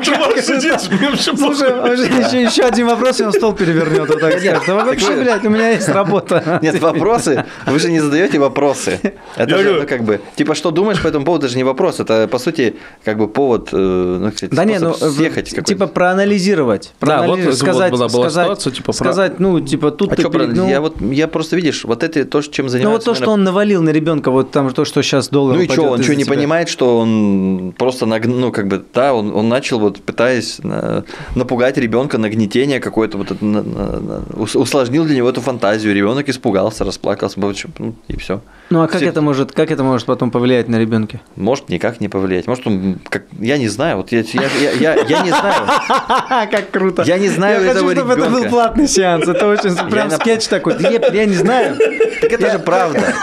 Чувак сидит, Слушай, похуй. еще, один вопрос, и он стол перевернет. Вот так Нет, скажет. «А вообще, блядь, у меня есть работа. Нет, вопросы. Вы же не задаете вопросы. Это же, ну, как бы, типа, что думаешь по этому поводу, это же не вопрос. Это, по сути, как бы повод, э, ну, сказать, Да не, ну, съехать типа проанализировать. Да, вот сказать, была- была сказать, ситуация, типа, сказать, ну, типа, тут А ты что, перегнул. я вот, я просто, видишь, вот это то, чем Ну, занимается. вот то, что он навалил на ребенка, вот там то, что сейчас доллар Ну и что, он что, не понимает, что он просто, ну, как бы, да, он начал вот, пытаясь на- напугать ребенка, нагнетение какое-то, вот это, на- на- на- ус- усложнил для него эту фантазию, ребенок испугался, расплакался, ну, и все. Ну, а как Все- это может, как это может потом повлиять на ребенка? Может никак не повлиять, может он, как, я не знаю, вот я, я, я, я, я не знаю. Как круто. Я не знаю Я хочу, этого чтобы это был ребенка. платный сеанс. Это очень прям на- скетч такой. Я, я не знаю. Так это же правда.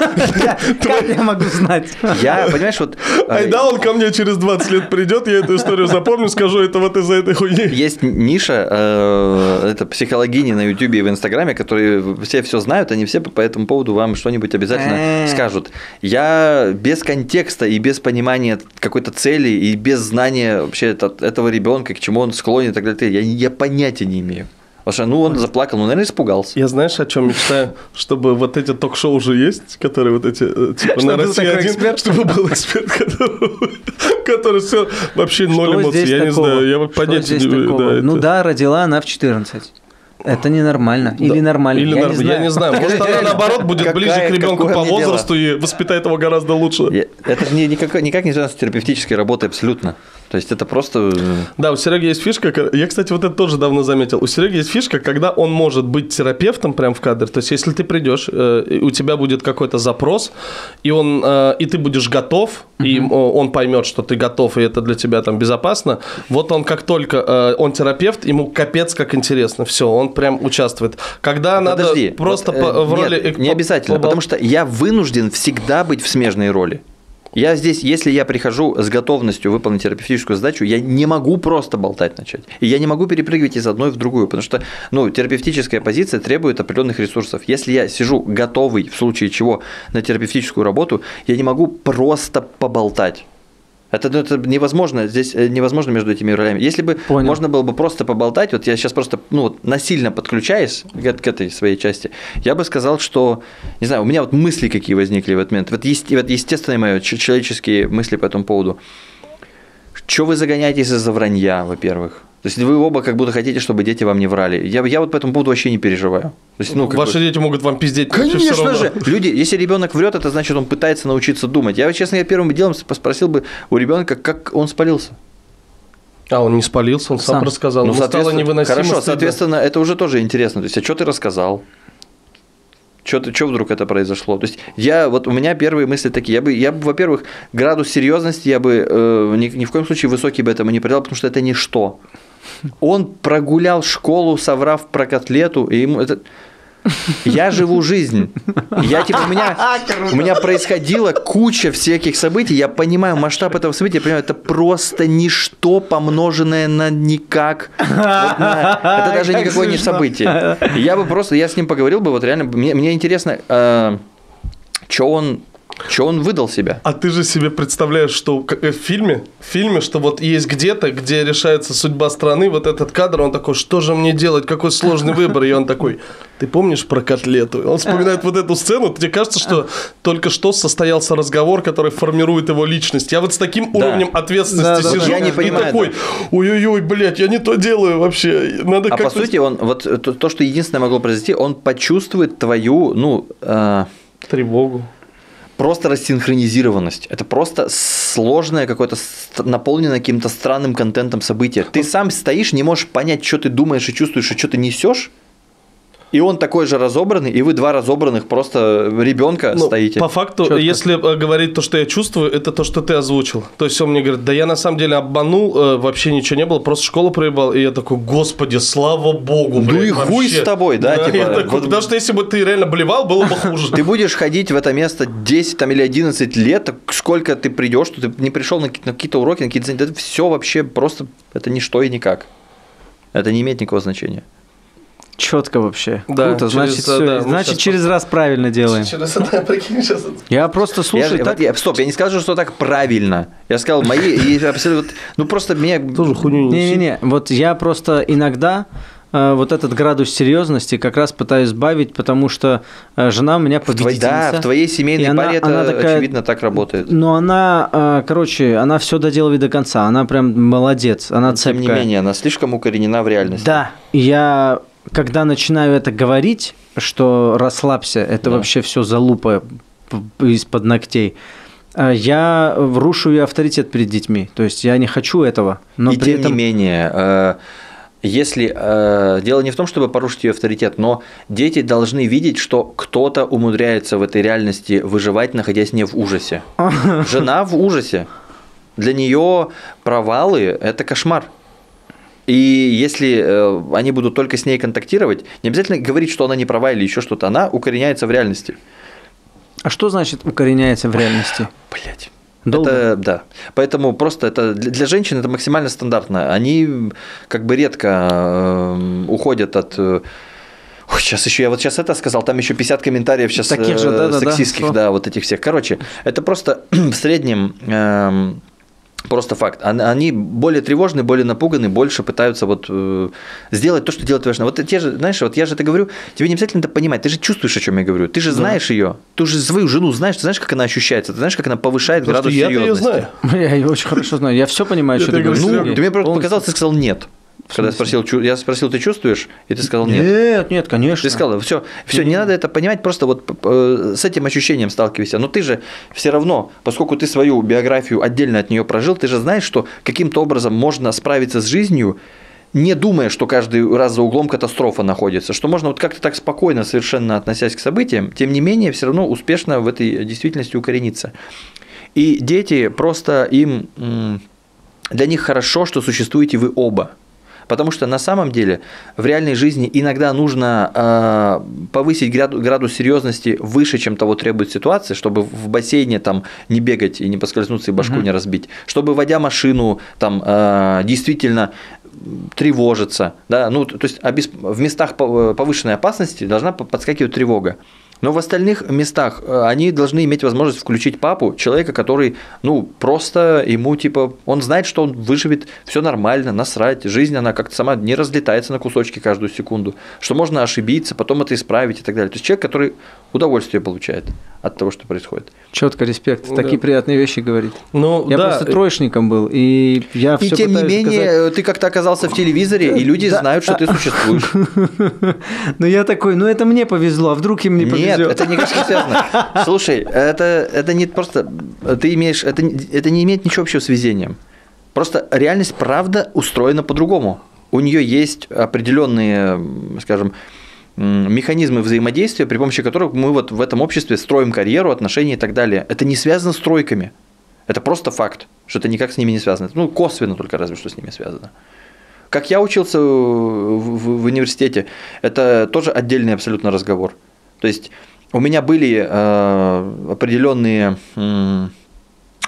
Я- Как я могу знать? Я, понимаешь, вот э, Айда он ко мне через 20 лет придет, я эту историю запомню, скажу, это вот из-за этой хуйни. Есть ниша, э, это психологини на Ютубе и в Инстаграме, которые все все знают, они все по этому поводу вам что-нибудь обязательно Э. скажут. Я без контекста и без понимания какой-то цели и без знания вообще это- этого ребенка, к чему он склонен и так далее, я понятия не имею. Потому что, ну, он заплакал, ну, наверное, испугался. Я знаешь, о чем мечтаю? Чтобы вот эти ток-шоу уже есть, которые вот эти, э, типа, на России один, чтобы был эксперт, который, все вообще ноль эмоций. Я не знаю, я понятия не Ну да, родила она в 14. Это ненормально. Да. Или нормально. Или я, норм- не знаю. я не знаю. Может, она наоборот будет Какая- ближе к ребенку по мне дело? возрасту и воспитает его гораздо лучше. Я- Это же не- никак, никак не связано с терапевтической работой абсолютно. То есть это просто... э, Да, у Сереги есть фишка. Я, кстати, вот это тоже давно заметил. У Сереги есть фишка, когда он может быть терапевтом прям в кадр. То есть, если ты придешь, э, и у тебя будет какой-то запрос, и он, э, и ты будешь готов, и о, он поймет, что ты готов, и это для тебя там безопасно. Вот он как только он терапевт, ему капец как интересно. Все, он прям участвует. Когда надо Подожди. просто вот, по- в нет, роли... Не обязательно, потому что я вынужден всегда быть в смежной роли. Я здесь, если я прихожу с готовностью выполнить терапевтическую задачу, я не могу просто болтать начать. И я не могу перепрыгивать из одной в другую, потому что ну, терапевтическая позиция требует определенных ресурсов. Если я сижу готовый, в случае чего, на терапевтическую работу, я не могу просто поболтать. Это, ну, это невозможно, здесь э, невозможно между этими ролями. Если бы Понял. можно было бы просто поболтать, вот я сейчас просто ну, вот насильно подключаюсь к, к этой своей части, я бы сказал, что, не знаю, у меня вот мысли какие возникли в этот момент, вот, есте- вот естественные мои человеческие мысли по этому поводу. Что вы загоняетесь из-за вранья, во-первых? То есть вы оба как будто хотите, чтобы дети вам не врали. Я, я вот по этому поводу вообще не переживаю. То есть, ну, Ваши бы- дети могут вам пиздеть. Конечно же. Люди, если ребенок врет, это значит, он пытается научиться думать. Я, честно говоря, первым делом спросил бы у ребенка, как он спалился. А, он не спалился, он сам, Сам. рассказал. Ну, Ему стало невыносимо Хорошо, стыдно. соответственно, это уже тоже интересно. То есть, а что ты рассказал? Что, ты, что вдруг это произошло? То есть я вот у меня первые мысли такие. Я бы, я бы, во-первых, градус серьезности я бы э, ни, ни в коем случае высокий бы этому не придал, потому что это ничто. Он прогулял школу, соврав про котлету, и ему это. Я живу жизнь. Я типа у меня у меня происходила куча всяких событий. Я понимаю масштаб этого события. Я понимаю, это просто ничто помноженное на никак. Вот на- Это даже Как никакое не событие. Я бы просто, я с ним поговорил бы, вот реально, мне, мне интересно, что он, что он выдал себя. А ты же себе представляешь, что как в фильме, в фильме, что вот есть где-то, где решается судьба страны, вот этот кадр, он такой, что же мне делать, какой сложный выбор, и он такой, ты помнишь про котлету? Он вспоминает вот эту сцену, тебе кажется, что только что состоялся разговор, который формирует его личность. Я вот с таким Да. уровнем ответственности Да, да, да. сижу Я не и понимаю, такой, ой-ой-ой, блядь, я не то делаю вообще, надо А по сути, он вот то, то, что единственное могло произойти, он почувствует твою, ну, э, Тревогу. Просто рассинхронизированность. Это просто сложное какое-то наполненное каким-то странным контентом событие. Ты сам стоишь, не можешь понять, что ты думаешь и чувствуешь, и что ты несешь. И он такой же разобранный, и вы два разобранных просто ребенка Ну, стоите. По факту, Чётко. если э, говорить то, что я чувствую, это то, что ты озвучил. То есть он мне говорит, да я на самом деле обманул, э, вообще ничего не было, просто школу проебал. И я такой, господи, слава богу, Ну и хуй вообще». с тобой, да, типа, я такой, вот- Потому что если бы ты реально блевал, было бы хуже. Ты будешь ходить в это место 10 там, или 11 лет, так сколько ты придешь, что ты не пришел на, какие- на какие-то уроки, на какие-то занятия, это все вообще просто, это ничто и никак. Это не имеет никакого значения. Четко вообще. Да, Круто. через- Значит, да, всё, да, значит через раз правильно делаем. Через это, прикинь, сейчас это- Я просто Я же- так- я- стоп, я не скажу, что так правильно. Я сказал, мои, абсолютно, ну просто меня... Тоже хуйню не. Не-не-не, вот я просто иногда э, вот этот градус серьезности как раз пытаюсь сбавить, потому что э, жена у меня В твоей- победительница. да, в твоей семейной она- паре это, она такая- очевидно, так работает. Но она, э, короче, она все доделывает до конца. Она прям молодец, она Но, Тем не цепкая. менее, она слишком укоренена в реальности. Да, я когда начинаю это говорить, что расслабься, это Да. вообще все залупа из-под ногтей. э, Я рушу ее авторитет перед детьми. То есть я не хочу этого. Но и при тем этом не менее, э, если э, дело не в том, чтобы порушить ее авторитет, но дети должны видеть, что кто-то умудряется в этой реальности выживать, находясь не в ужасе. Жена в ужасе. Для нее провалы – это кошмар. И если э, они будут только с ней контактировать, не обязательно говорить, что она не права или еще что-то, она укореняется в реальности. А что значит укореняется в реальности? Блять. Долго? Это, да. Поэтому просто это для, женщин это максимально стандартно. Они как бы редко э, уходят от э, Ой, сейчас еще я вот сейчас это сказал, там еще 50 комментариев сейчас Таких же, э, да-да-да. сексистских, Что? да, вот этих всех. Короче, это просто в среднем эм, просто факт. Они- более тревожны, более напуганы, больше пытаются вот э, сделать то, что делает твоя жена. Вот те же, знаешь, вот я же это говорю, тебе не обязательно это понимать, ты же чувствуешь, о чем я говорю. Ты же знаешь ее, ты уже свою жену знаешь, ты знаешь, как она ощущается, ты знаешь, как она повышает Потому градус ее серьезности. знаю. Я ее очень хорошо знаю. Я все понимаю, Я что ты говоришь. Ну, ты мне просто показалось, ты сказал нет. Когда я спросил, я спросил, ты чувствуешь? И ты сказал нет. Нет, нет, конечно. Ты сказал, все, все, не надо это понимать, просто вот э, с этим ощущением сталкивайся. Но ты же все равно, поскольку ты свою биографию отдельно от нее прожил, ты же знаешь, что каким-то образом можно справиться с жизнью, не думая, что каждый раз за углом катастрофа находится, что можно вот как-то так спокойно, совершенно относясь к событиям, тем не менее, все равно успешно в этой действительности укорениться. И дети просто им для них хорошо, что существуете вы оба. Потому что на самом деле в реальной жизни иногда нужно э, повысить градус, градус серьезности выше, чем того требует ситуация, чтобы в бассейне там не бегать и не поскользнуться и башку Мгм. не разбить, чтобы водя машину там э, действительно тревожиться, да, ну то есть в местах пов- повышенной опасности должна по- подскакивать тревога. Но в остальных местах э, они должны иметь возможность включить папу, человека, который, ну, просто ему, типа, он знает, что он выживет, все нормально, насрать, жизнь, она как-то сама не разлетается на кусочки каждую секунду, что можно ошибиться, потом это исправить и так далее. То есть человек, который удовольствие получает от того, что происходит. Четко, респект. Да. Такие приятные вещи говорит. Ну, Я да, просто троечником был, и я и тем не менее, сказать- ты как-то оказался в телевизоре, и люди Да. знают, что ты существуешь. Но я такой, ну это мне повезло, а вдруг им не повезет? Нет, это никак не связано. Слушай, это, это не просто... Ты имеешь... Это, не- это не имеет ничего общего с везением. Просто реальность, правда, устроена по-другому. У нее есть определенные, скажем, механизмы взаимодействия, при помощи которых мы вот в этом обществе строим карьеру, отношения и так далее. Это не связано с тройками. Это просто факт, что это никак с ними не связано. Ну, косвенно только разве что с ними связано. Как я учился в, университете, это тоже отдельный абсолютно разговор. То есть у меня были э, определенные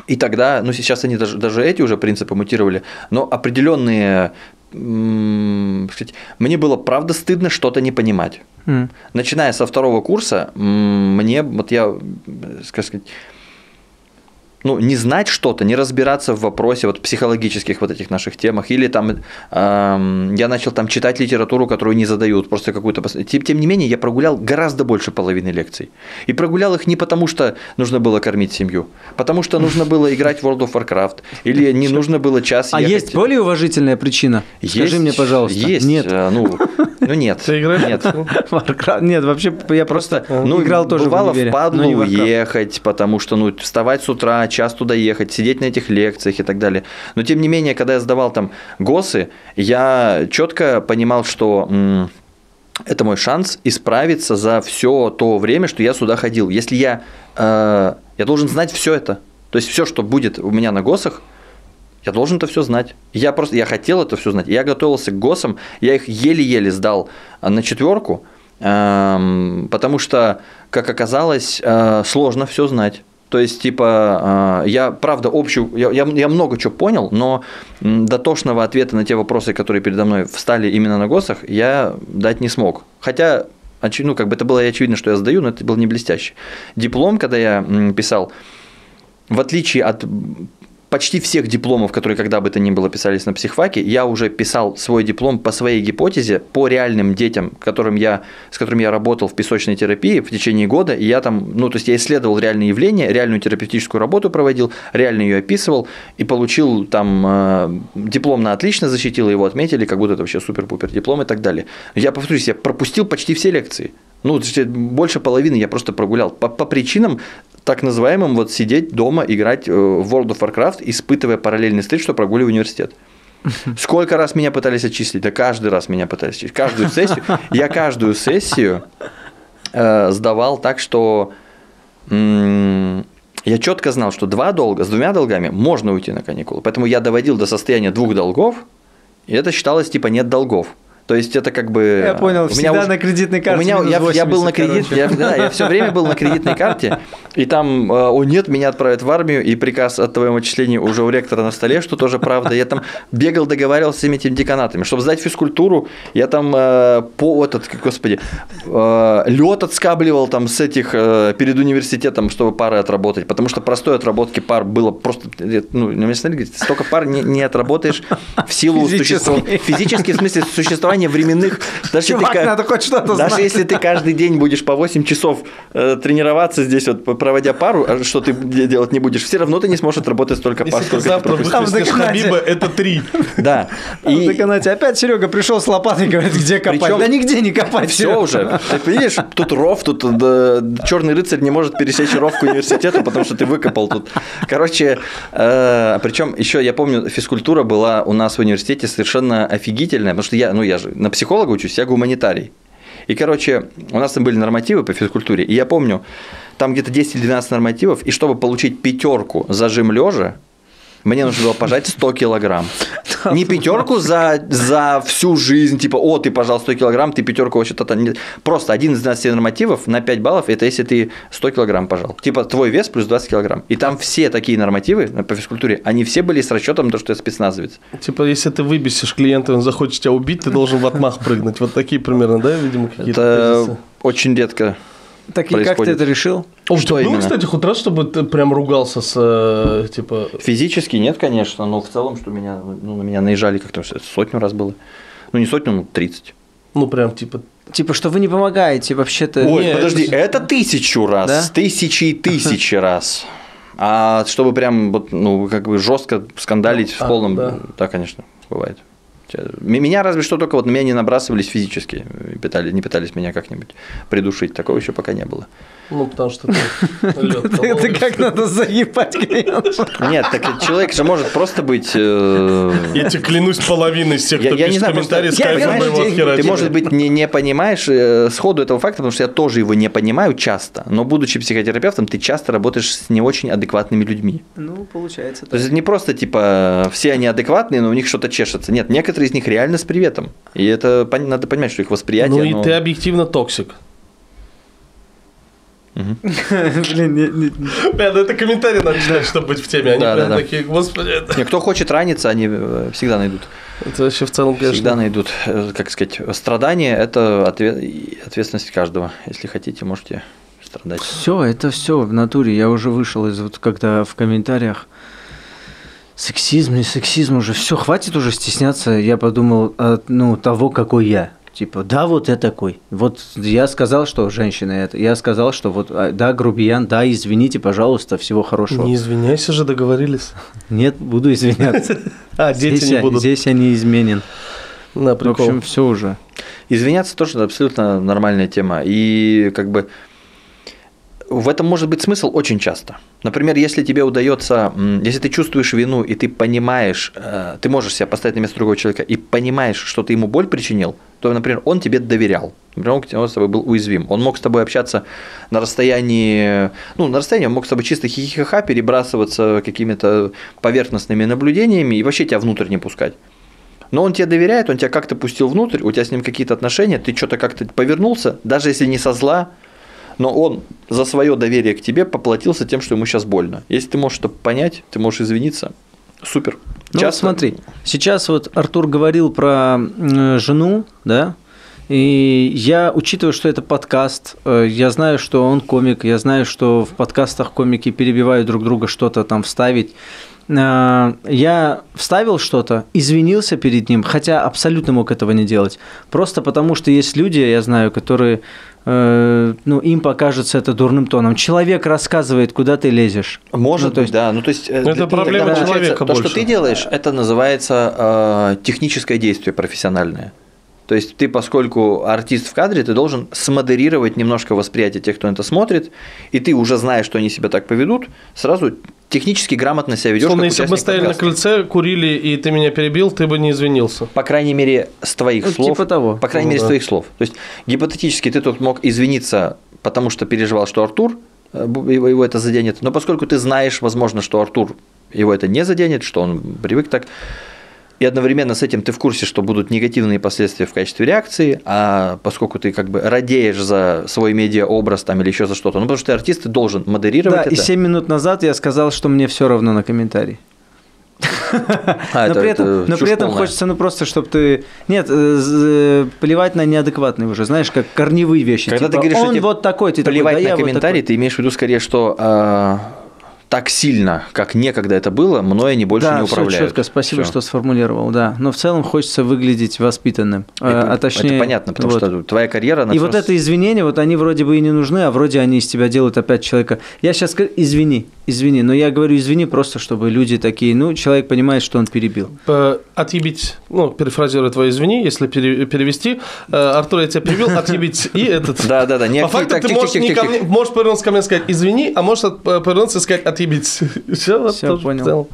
и тогда, ну сейчас они даже, даже эти уже принципы мутировали, но определенные, мне было правда стыдно что-то не понимать. М. Начиная со второго курса, мне, вот я, э, как сказать, ну, не знать что-то, не разбираться в вопросе вот психологических вот этих наших темах, или там эм, я начал там читать литературу, которую не задают, просто какую-то... Тем, тем не менее, я прогулял гораздо больше половины лекций. И прогулял их не потому, что нужно было кормить семью, потому что нужно было играть в World of Warcraft, или не нужно было час А ехать. есть более уважительная причина? Скажи мне, пожалуйста. Есть. Нет. э, Ну, ну нет. Ты играешь? Нет. Warcraft- Нет, вообще я просто Ну, играл тоже бывало в в Warcraft. уехать, потому что ну, вставать с утра, час туда ехать, сидеть на этих лекциях и так далее. Но тем не менее, когда я сдавал там ГОСы, я четко понимал, что это мой шанс исправиться за все то время, что я сюда ходил. Если я, э, я должен знать все это, то есть все, что будет у меня на ГОСах, я должен это все знать. Я просто, я хотел это все знать. Я готовился к ГОСам, я их еле-еле сдал а, на четверку, эм, потому что, как оказалось, э, сложно все знать. То есть, типа, э, я, правда, общую, я, я, много чего понял, но дотошного ответа на те вопросы, которые передо мной встали именно на ГОСах, я дать не смог. Хотя, ну, как бы это было очевидно, что я сдаю, но это было не блестяще. Диплом, когда я писал, в отличие от почти всех дипломов, которые когда бы то ни было писались на психфаке, я уже писал свой диплом по своей гипотезе, по реальным детям, которым я, с которыми я работал в песочной терапии в течение года, и я там, ну, то есть я исследовал реальные явления, реальную терапевтическую работу проводил, реально ее описывал, и получил там э, диплом на отлично, защитил, его отметили, как будто это вообще супер-пупер диплом и так далее. Я повторюсь, я пропустил почти все лекции. Ну, есть больше половины я просто прогулял. По, по причинам так называемым вот сидеть дома, играть э, в World of Warcraft, испытывая параллельный стыд, что прогуливаю университет. Сколько раз меня пытались отчислить? Да каждый раз меня пытались отчислить. Каждую сессию. Я каждую сессию э, сдавал так, что м, я четко знал, что два долга, с двумя долгами можно уйти на каникулы. Поэтому я доводил до состояния двух долгов, и это считалось типа нет долгов. То есть это как бы... Я понял, у всегда уже- на кредитной карте У меня, я, я был 80, на кредит, короче. я, да, я все время был на кредитной карте, и там, э, о нет, меня отправят в армию, и приказ о твоем отчислении уже у ректора на столе, что тоже правда. Я там бегал, договаривался с всеми этими деканатами. Чтобы сдать физкультуру, я там э, по этот, господи, лед отскабливал там с этих э, перед университетом, чтобы пары отработать, потому что простой отработки пар было просто, э, ну, меня столько пар не, не отработаешь в силу существования, физически в смысле существования преобразование временных... Даже если ты Чувак, ка- надо хоть что-то Даже знать. если ты каждый день будешь по 8 часов э, тренироваться здесь, вот, проводя пару, а что ты де- делать не будешь, все равно ты не сможешь отработать столько пар, ты сколько ты завтра выпустишь доконате. Хабиба, это три. Да. И... И Опять Серега пришел с лопатой и говорит, где копать. Причем- Да нигде не копать. все уже. Ты видишь, тут ров, тут черный рыцарь не может пересечь ров к университету, потому что ты выкопал тут. Короче, причем еще я помню, физкультура была у нас в университете совершенно офигительная, потому что я, ну я же на психолога учусь, я гуманитарий. И, короче, у нас там были нормативы по физкультуре, и я помню, там где-то 10 или 12 нормативов, и чтобы получить пятерку зажим лежа, мне нужно было пожать 100 килограмм. Не пятерку за, за всю жизнь, типа, о, ты пожал 100 килограмм, ты пятерку вообще-то... не- Просто один из 12 нормативов на 5 баллов, это если ты 100 килограмм пожал. Типа, твой вес плюс 20 килограмм. И там все такие нормативы по физкультуре, они все были с расчетом то, что я спецназовец. Типа, если ты выбесишь клиента, он захочет тебя убить, ты должен в отмах прыгнуть. Вот такие примерно, да, видимо, какие-то Это очень редко. Так и как ты происходит. это решил? О, Что был, именно? кстати, хоть раз, чтобы ты прям ругался с, э, типа... Физически нет, конечно, но в целом, что меня, ну, на меня наезжали как-то сотню раз было. Ну, не сотню, ну, 30. Ну, прям, типа... Типа, что вы не помогаете вообще-то. Ой, Не, подожди, это- это тысячу раз, Да? тысячи и тысячи раз. А чтобы прям вот, ну, как бы жестко скандалить в А, полном, да. да, конечно, бывает. М- Меня разве что только вот на меня не набрасывались физически, и пытали, не пытались меня как-нибудь придушить. Такого еще пока не было. Ну, потому что Это как надо заебать. Нет, так человек же может просто быть. э, Я тебе клянусь половиной Я, кто пишет знаю, комментарии с кайфом херача. Ты, может быть, не, не понимаешь э, сходу этого факта, потому что я тоже его не понимаю часто. Но будучи психотерапевтом, ты часто работаешь с не очень адекватными людьми. Ну, получается То есть это не просто типа все они адекватные, но у них что-то чешется. Нет, некоторые из них реально с приветом. И это надо понимать, что их восприятие. Ну, и оно- ты объективно toxic. Блин, ну это комментарий надо читать, чтобы быть в теме. Они Да, прям такие, господи. Не, кто хочет раниться, они э, всегда найдут. Это вообще в целом, Всегда конечно... найдут, э, как сказать, страдания – это ответственность каждого. Если хотите, можете страдать. Все, это все в натуре. Я уже вышел из вот когда в комментариях сексизм, не сексизм уже. Все, хватит уже стесняться. Я подумал, от, ну, того, какой я. Типа, да, вот я такой. Вот я сказал, что женщина это. Я сказал, что вот, а, да, грубиян, да, извините, пожалуйста, всего хорошего. Не извиняйся же, договорились. Нет, буду извиняться. А, дети здесь, не я, будут. здесь я не изменен. На В общем, все уже. Извиняться тоже абсолютно нормальная тема. И как бы в этом может быть смысл очень часто. Например, если тебе удается, если ты чувствуешь вину, и ты понимаешь, э, ты можешь себя поставить на место другого человека, и понимаешь, что ты ему боль причинил, то, например, он тебе доверял. Например, он с тобой был уязвим. Он мог с тобой общаться на расстоянии, ну, на расстоянии он мог с тобой чисто хихиха перебрасываться какими-то поверхностными наблюдениями и вообще тебя внутрь не пускать. Но он тебе доверяет, он тебя как-то пустил внутрь, у тебя с ним какие-то отношения, ты что-то как-то повернулся, даже если не со зла, но он за свое доверие к тебе поплатился тем, что ему сейчас больно. Если ты можешь это понять, ты можешь извиниться, супер. Ну, вот Часто- смотри, сейчас вот Артур говорил про э, жену, да, и я, учитывая, что это подкаст, э, я знаю, что он комик, я знаю, что в подкастах комики перебивают друг друга что-то там вставить. Э, Я вставил что-то, извинился перед ним, хотя абсолютно мог этого не делать. Просто потому, что есть люди, я знаю, которые, э, ну, им покажется это дурным тоном. Человек рассказывает, куда ты лезешь. Может Ну, то есть- да. Ну, то есть, э, Это ты- проблема человека То, больше. что ты делаешь, это называется э, техническое действие профессиональное. То есть ты, поскольку артист в кадре, ты должен смодерировать немножко восприятие тех, кто это смотрит, и ты уже знаешь, что они себя так поведут, сразу технически грамотно себя ведешь. Словно если бы мы стояли на подкаста. крыльце, курили, и ты меня перебил, ты бы не извинился. По крайней мере, с твоих Ну, слов. типа того. По крайней Ну мере, с да. твоих слов. То есть, гипотетически ты тут мог извиниться, потому что переживал, что Артур, э, его это заденет. Но поскольку ты знаешь, возможно, что Артур его это не заденет, что он привык так, и одновременно с этим ты в курсе, что будут негативные последствия в качестве реакции, а поскольку ты как бы радеешь за свой медиа-образ там или еще за что-то, ну потому что ты артист, ты должен модерировать Да, и это. 7 минут назад я сказал, что мне все равно на комментарий. А, но это- при этом, это но при этом полная. хочется, ну просто, чтобы ты... Нет, э, э, плевать на неадекватные уже, знаешь, как корневые вещи. Когда Типа, ты говоришь, что он вот такой, ты такой, плевать да на я вот комментарии, такой. ты имеешь в виду скорее, что а, так сильно, как некогда это было, мной они больше да, не управляют. Все четко, спасибо, Всё. что сформулировал, да. Но в целом хочется выглядеть воспитанным. Это, а точнее, это понятно, потому вот. что твоя карьера... И вот это извинения, вот они вроде бы и не нужны, а вроде они из тебя делают опять человека. Я сейчас скажу, извини, извини, но я говорю извини просто, чтобы люди такие, ну, человек понимает, что он перебил. Э, Отъебить, ну, перефразируя твои извини, если пере- перевести, э, Артур, я тебя перевел, отъебить и этот. Да, да, да. По факту ты можешь, тихо, не тихо, ко мне- тихо. можешь повернуться ко мне и сказать извини, а можешь от- повернуться и сказать отъебить. Все, понял.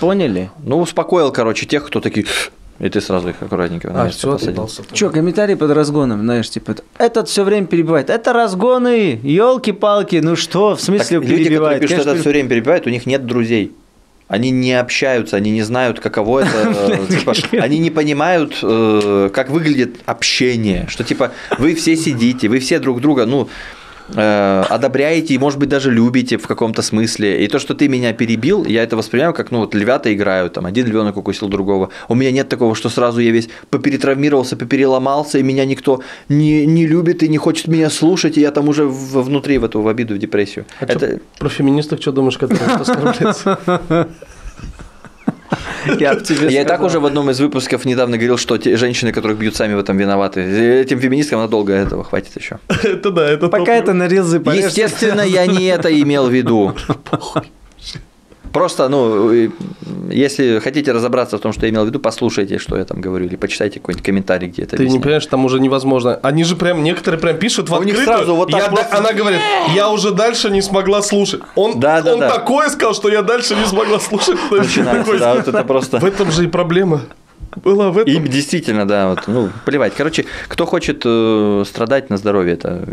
Поняли? Ну, успокоил, короче, тех, кто такие... И ты сразу их аккуратненько на А, все, посадил. Че, комментарий под разгоном, знаешь, типа, этот все время перебивает. Это разгоны, елки-палки, ну что, в Так, смысле люди, которые перебивает? пишут, что Конечно, это все время перебивает, у них нет друзей. Они не общаются, они не знают, каково это. э, типа, они не понимают, э, как выглядит общение. Что типа вы все сидите, вы все друг друга, ну, э, одобряете и, может быть, даже любите в каком-то смысле. И то, что ты меня перебил, я это воспринимаю как, ну, вот львята играют, там, один львенок укусил другого. У меня нет такого, что сразу я весь поперетравмировался, попереломался, и меня никто не, не любит и не хочет меня слушать, и я там уже в- внутри в эту в обиду, в депрессию. А это... про феминисток что думаешь, которые что оскорбляются? я Я и так уже в одном из выпусков недавно говорил, что те женщины, которых бьют сами в этом виноваты. Этим феминисткам надолго этого хватит еще. Это да, это Пока топливо. это на рилзы порежь. Естественно, я не это имел в виду. Просто, ну, если хотите разобраться в том, что я имел в виду, послушайте, что я там говорю, или почитайте какой-нибудь комментарий, где это Ты не объясняю. понимаешь, там уже невозможно. Они же прям, некоторые прям пишут в У них открытую. сразу вот так Я просто- Она говорит, я уже дальше не смогла слушать. Он, Да, да, он да. такое сказал, что я дальше не смогла слушать. Такой, да, вот это просто... В этом же и проблема. Была в этом. И действительно, да, вот, ну, плевать. Короче, кто хочет э, страдать на здоровье, это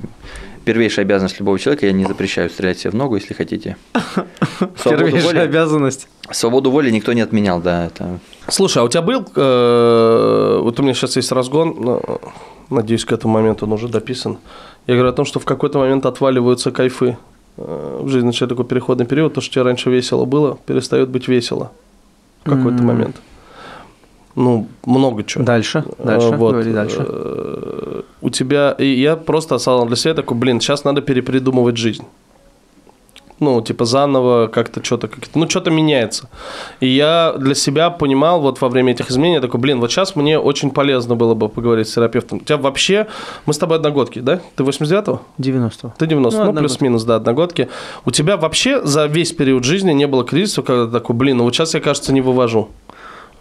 первейшая обязанность любого человека. Я не запрещаю стрелять себе в ногу, если хотите. Свободу Первейшая воли, обязанность. свободу воли никто не отменял, да, это Слушай, а у тебя был, э, вот у меня сейчас есть разгон, но, надеюсь, к этому моменту он уже дописан. Я говорю о том, что в какой-то момент отваливаются кайфы. Э, В жизни начинает такой переходный период, то, что тебе раньше весело было, перестает быть весело в какой-то М. момент. Ну, много чего. Дальше, дальше, Э, вот, говори дальше. э, У тебя, и я просто осознал для себя такой, блин, сейчас надо перепридумывать жизнь. Ну, типа заново как-то что-то, как ну, что-то меняется. И я для себя понимал вот во время этих изменений, такой, блин, вот сейчас мне очень полезно было бы поговорить с терапевтом. У тебя вообще, мы с тобой одногодки, да? Ты 89-го? 90 Ты 90, Ну, ну, плюс-минус, да, одногодки. У тебя вообще за весь период жизни не было кризиса, когда ты такой, блин, ну вот сейчас я, кажется, не вывожу.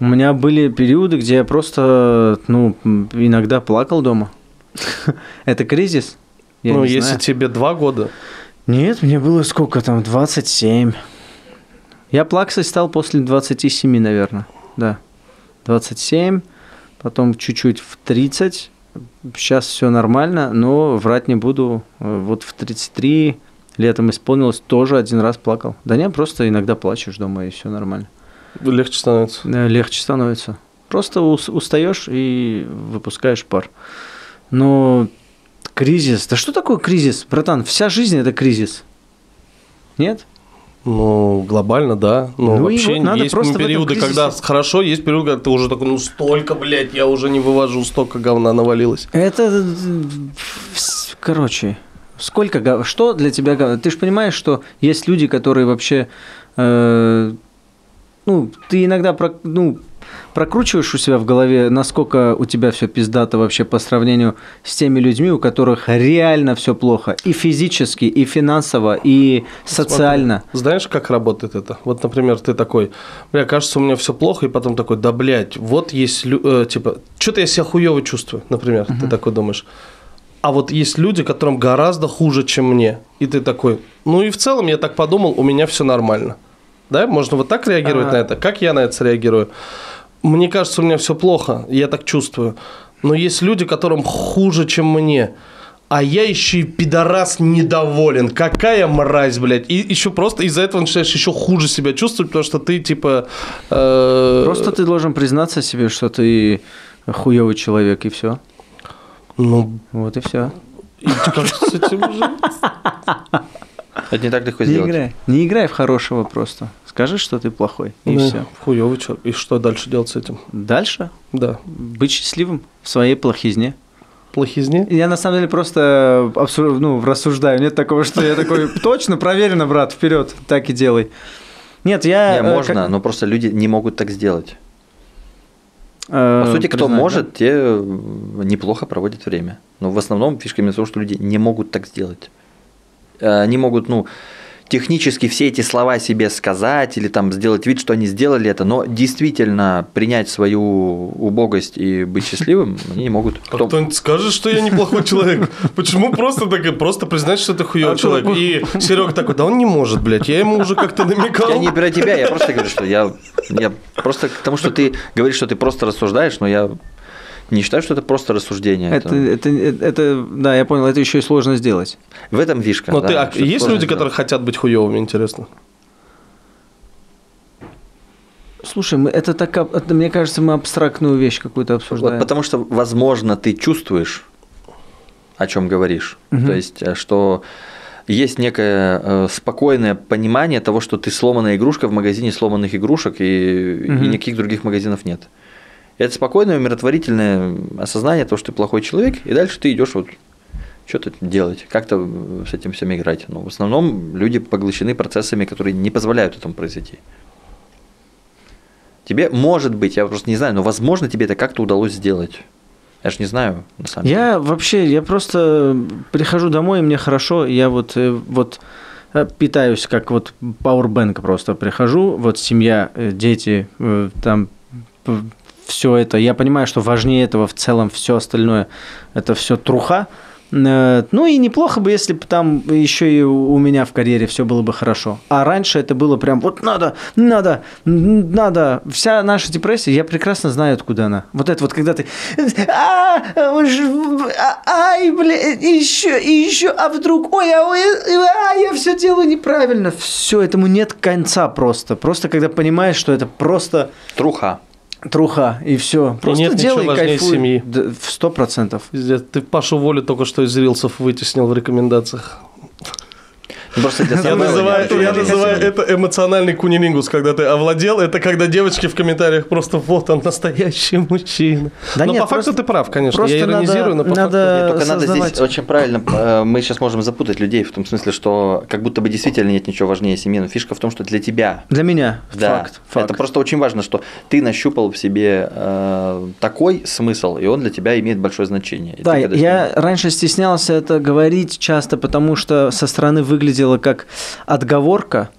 У меня были периоды, где я просто, ну, иногда плакал дома. Это кризис? Я ну, если знаю. тебе два года, Нет, мне было сколько там, 27. Я плаксой стал после 27, наверное, да. 27, потом чуть-чуть в 30. Сейчас все нормально, но врать не буду. Вот в 33 летом исполнилось, тоже один раз плакал. Да не, просто иногда плачешь дома, и все нормально. Легче становится. Легче становится. Просто ус- устаешь и выпускаешь пар. Но кризис. Да что такое кризис, братан? Вся жизнь это кризис. Нет? Ну, глобально, да. Ну, Ну вообще вот надо есть просто периоды, когда хорошо, есть периоды, когда ты уже такой, ну, столько, блядь, я уже не вывожу, столько говна навалилось. Это, э, короче, сколько, что для тебя, гов- ты же понимаешь, что есть люди, которые вообще, э, ну, ты иногда, про- ну, прокручиваешь у себя в голове, насколько у тебя все пиздато вообще по сравнению с теми людьми, у которых реально все плохо, и физически, и финансово, и социально. Смотри, знаешь, как работает это? Вот, например, ты такой, бля, кажется, у меня все плохо, и потом такой, да, блядь, вот есть, э, типа, что-то я себя хуево чувствую, например, ты такой думаешь. А вот есть люди, которым гораздо хуже, чем мне. И ты такой, ну и в целом я так подумал, у меня все нормально. Да, можно вот так реагировать А. на это? Как я на это реагирую? Мне кажется, у меня все плохо, я так чувствую. Но есть люди, которым хуже, чем мне. А я еще и пидорас недоволен. Какая мразь, блядь. И еще просто из-за этого начинаешь еще хуже себя чувствовать, потому что ты типа... э, Просто ты должен признаться себе, что ты хуевый человек, и все. Ну, Вот и все. и как с этим жить? Это не так легко Не сделать. играй. Не играй в хорошего просто. Скажи, что ты плохой, и Ну, все. Хуёвый человек. И что дальше делать с этим? Дальше Да. быть счастливым в своей плохизне. плохизне? Я на самом деле просто абсур- ну, рассуждаю. Нет такого, что я такой, точно, проверено, брат, вперед, так и делай. Нет, я... Не, э, можно, как- но просто люди не могут так сделать. э, По сути, кто признаю, может, те э, неплохо проводят время. Но в основном фишка именно в том, что люди не могут так сделать. Э, Они могут, ну, технически все эти слова себе сказать или там сделать вид, что они сделали это, но действительно принять свою убогость и быть счастливым они не могут. А Кто- кто-нибудь скажет, что я неплохой человек? Почему просто так, просто признать, что ты хуёвый А человек? И Серега такой, да он не может, блядь, я ему уже как-то намекал. Я не про тебя, я просто говорю, что я, я просто к тому, что ты говоришь, что ты просто рассуждаешь, но я не считаю, что это просто рассуждение. Это, это, это, это- да, я понял, это еще и сложно сделать. В этом фишка. Но да, ты, а есть люди, сделать. которые хотят быть хуёвыми, интересно? Слушай, мы, это так, это, мне кажется, мы абстрактную вещь какую-то обсуждаем. Вот потому что, возможно, ты чувствуешь, о чем говоришь. Мгм. То есть, э, что есть некое э, спокойное понимание того, что ты сломанная игрушка в магазине сломанных игрушек, и, и Мгм. никаких других магазинов нет. Это спокойное, умиротворительное осознание того, что ты плохой человек, и дальше ты идешь вот что-то делать, как-то с этим всем играть. Но в основном люди поглощены процессами, которые не позволяют этому произойти. Тебе, может быть, я просто не знаю, но возможно тебе это как-то удалось сделать. Я же не знаю, на самом деле. Я вообще, я просто прихожу домой, и мне хорошо, я вот, э, вот э, питаюсь как вот пауэрбэнк просто прихожу, вот семья, э, дети, там все это, я понимаю, что важнее этого в целом все остальное, это все труха. Э, Ну и неплохо бы, если бы там еще и у меня в карьере все было бы хорошо. А раньше это было прям вот надо, надо, надо. Вся наша депрессия, я прекрасно знаю, откуда она. Вот это вот, когда ты... «А, а, Ай, бля, еще, и еще, а вдруг, ой, а, ой, а, я все делаю неправильно. Все, этому нет конца просто. Просто когда понимаешь, что это просто Труха. Труха, и все. Просто нет ничего делай, важнее кайфуй. семьи. В сто процентов. Ты Пашу Волю только что из рилсов вытеснил в рекомендациях. Просто для Я называю, я называю это эмоциональный кунилингус, когда ты овладел. Это когда девочки в комментариях просто вот он настоящий мужчина. Да но нет, по факту просто- ты прав, конечно. просто я иронизирую, но надо- по надо- факту... Нет, только надо создавать. здесь очень правильно, э, мы сейчас можем запутать людей в том смысле, что как будто бы действительно нет ничего важнее семьи, но фишка в том, что для тебя Для меня Да, факт. факт. это просто очень важно, что ты нащупал в себе э, такой смысл, и он для тебя имеет большое значение. И Да, я ним- раньше стеснялся это говорить часто, потому что со стороны выглядело как отговорка,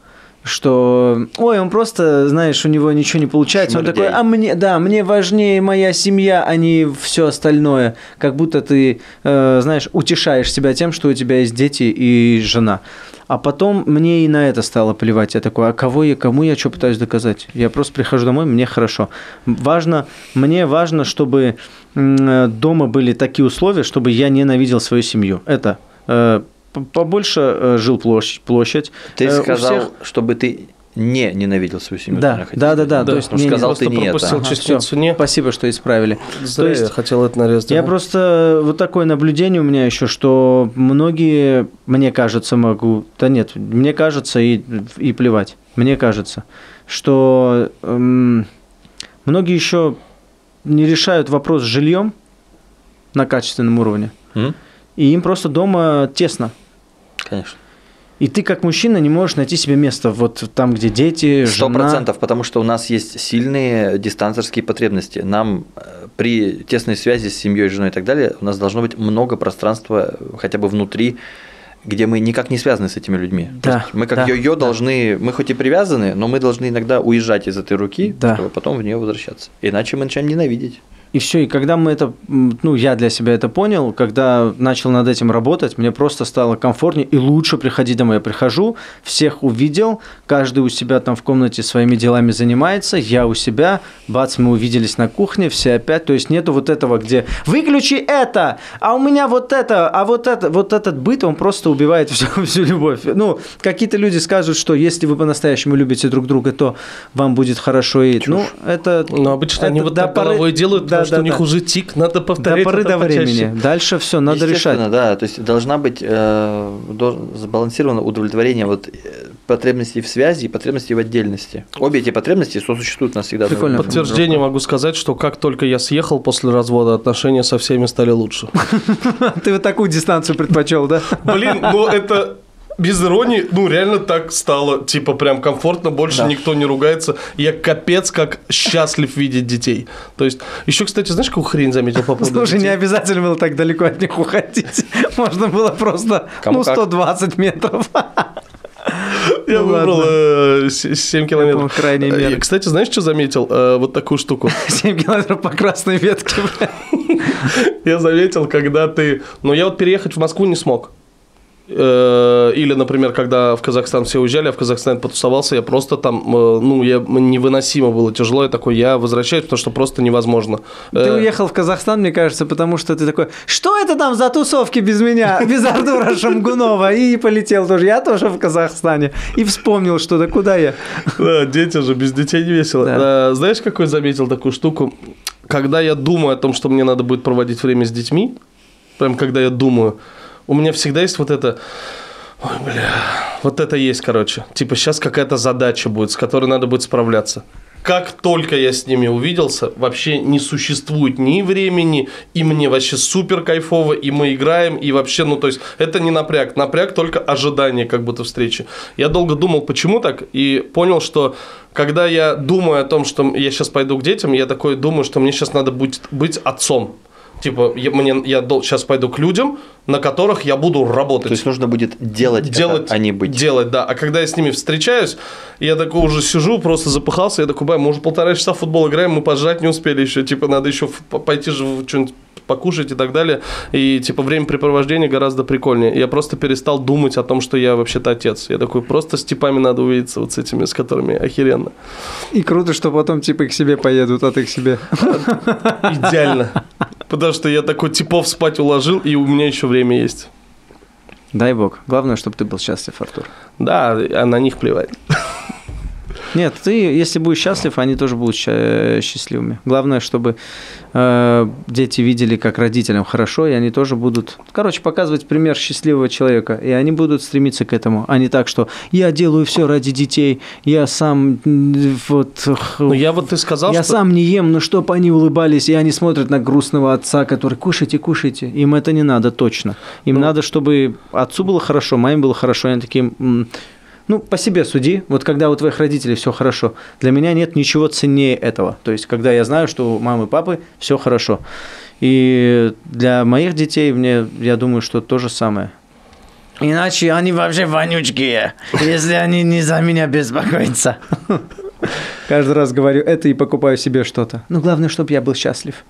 что, ой, он просто, знаешь, у него ничего не получается. Он Шмырдяй. такой, а мне, да, мне важнее моя семья, а не все остальное. Как будто ты, э, знаешь, утешаешь себя тем, что у тебя есть дети и жена. А потом мне и на это стало плевать. Я такой, а кого я, кому я что пытаюсь доказать? Я просто прихожу домой, мне хорошо. Важно, мне важно, чтобы э, дома были такие условия, чтобы я ненавидел свою семью. Это э, побольше э, жил площадь. площадь. Ты Э, сказал, всех- чтобы ты не ненавидел свою семью. Да, да, да, да, Да, То есть не- сказал просто ты не пропустил это. частицу «не». Спасибо, что исправили. Зря То есть я хотел это нарезать. Я просто вот такое наблюдение у меня еще, что многие, мне кажется, могу, да нет, мне кажется и, и плевать, мне кажется, что эм, многие еще не решают вопрос с жильем на качественном уровне, М? и им просто дома тесно. Конечно. И ты как мужчина не можешь найти себе место вот там, где дети, Сто жена. процентов, потому что у нас есть сильные дистанцерские потребности. Нам э, при тесной связи с семьей, женой и так далее, у нас должно быть много пространства хотя бы внутри, где мы никак не связаны с этими людьми. Да, мы как да, йо-йо да. должны, мы хоть и привязаны, но мы должны иногда уезжать из этой руки, Да. чтобы потом в нее возвращаться. Иначе мы начинаем ненавидеть. И все, и когда мы это, ну, я для себя это понял, когда начал над этим работать, мне просто стало комфортнее и лучше приходить домой. Я прихожу, всех увидел, каждый у себя там в комнате своими делами занимается, я у себя, бац, мы увиделись на кухне, все опять, то есть нету вот этого, где выключи это, а у меня вот это, а вот это, вот этот быт, он просто убивает всю, всю любовь. Ну, какие-то люди скажут, что если вы по-настоящему любите друг друга, то вам будет хорошо и, ну, это... Но обычно они это вот до так поры- делают, Да, потому что да, у них да. уже тик, надо До повторять поры это до почаще. времени. Дальше все, надо решать. да, то есть должна быть э, до- сбалансировано удовлетворение вот э, потребности в связи и потребности в отдельности. Обе эти потребности сосуществуют у нас всегда. Прикольно. Подтверждение могу сказать, что как только я съехал после развода, отношения со всеми стали лучше. Ты вот такую дистанцию предпочел, да? Блин, ну это без иронии, ну реально так стало, типа прям комфортно, больше Да. никто не ругается. Я капец как счастлив видеть детей. То есть, еще, кстати, знаешь, какую хрень заметил по поводу Слушай, не детей? обязательно было так далеко от них уходить. Можно было просто, Кому ну, как. 120 метров. Я Ну выбрал ладно. э, се- 7 километров. по-моему, крайней Э, меры. Кстати, знаешь, что заметил? Э, Вот такую штуку. 7 километров по красной ветке. Я заметил, когда ты... Ну, я вот переехать в Москву не смог. Э, Или, например, когда в Казахстан все уезжали, я в Казахстане потусовался, я просто там, э, ну, я, невыносимо было тяжело, я такой, я возвращаюсь, потому что просто невозможно. Ты Э, уехал в Казахстан, мне кажется, потому что ты такой, что это там за тусовки без меня, без Артура Шамгунова? И полетел тоже. Я тоже в Казахстане. И вспомнил что-то, куда я? Да, дети же, без детей не весело. Да. Знаешь, какой заметил такую штуку? Когда я думаю о том, что мне надо будет проводить время с детьми, прям когда я думаю, у меня всегда есть вот это... Ой, бля, вот это есть, короче. Типа сейчас какая-то задача будет, с которой надо будет справляться. Как только я с ними увиделся, вообще не существует ни времени, и мне вообще супер кайфово, и мы играем, и вообще, ну, то есть, это не напряг, напряг только ожидание как будто встречи. Я долго думал, почему так, и понял, что когда я думаю о том, что я сейчас пойду к детям, я такой думаю, что мне сейчас надо будет быть отцом. Типа, я, мне, я сейчас пойду к людям, на которых я буду работать. То есть нужно будет делать, делать, это, а не быть. Делать, да. А когда я с ними встречаюсь, я такой уже сижу, просто запыхался, я такой, бай, мы уже полтора часа в футбол играем, мы пожрать не успели еще, типа, надо еще пойти же в что-нибудь покушать и так далее. И, типа, времяпрепровождение гораздо прикольнее. Я просто перестал думать о том, что я вообще-то отец. Я такой, просто с типами надо увидеться, вот с этими, с которыми охеренно. И круто, что потом типа к себе поедут, а ты к себе. Идеально. Потому что я такой типов спать уложил, и у меня еще время есть. Дай бог. Главное, чтобы ты был счастлив, Артур. Да, а на них плевать. Нет, ты, если будешь счастлив, они тоже будут ща- счастливыми. Главное, чтобы э, дети видели, как родителям хорошо, и они тоже будут, короче, показывать пример счастливого человека, и они будут стремиться к этому, а не так, что я делаю все ради детей, я сам вот, Ну, я вот ты сказал, я что... сам не ем, но чтоб они улыбались, и они смотрят на грустного отца, который кушайте, кушайте. Им это не надо точно. Им Ну. надо, чтобы отцу было хорошо, маме было хорошо. И они такие, ну, по себе суди. Вот когда у твоих родителей все хорошо, для меня нет ничего ценнее этого. То есть, когда я знаю, что у мамы и папы все хорошо. И для моих детей, мне, я думаю, что то же самое. Иначе они вообще вонючки, если они не за меня беспокоятся. Каждый раз говорю это и покупаю себе что-то. Ну, главное, чтобы я был счастлив.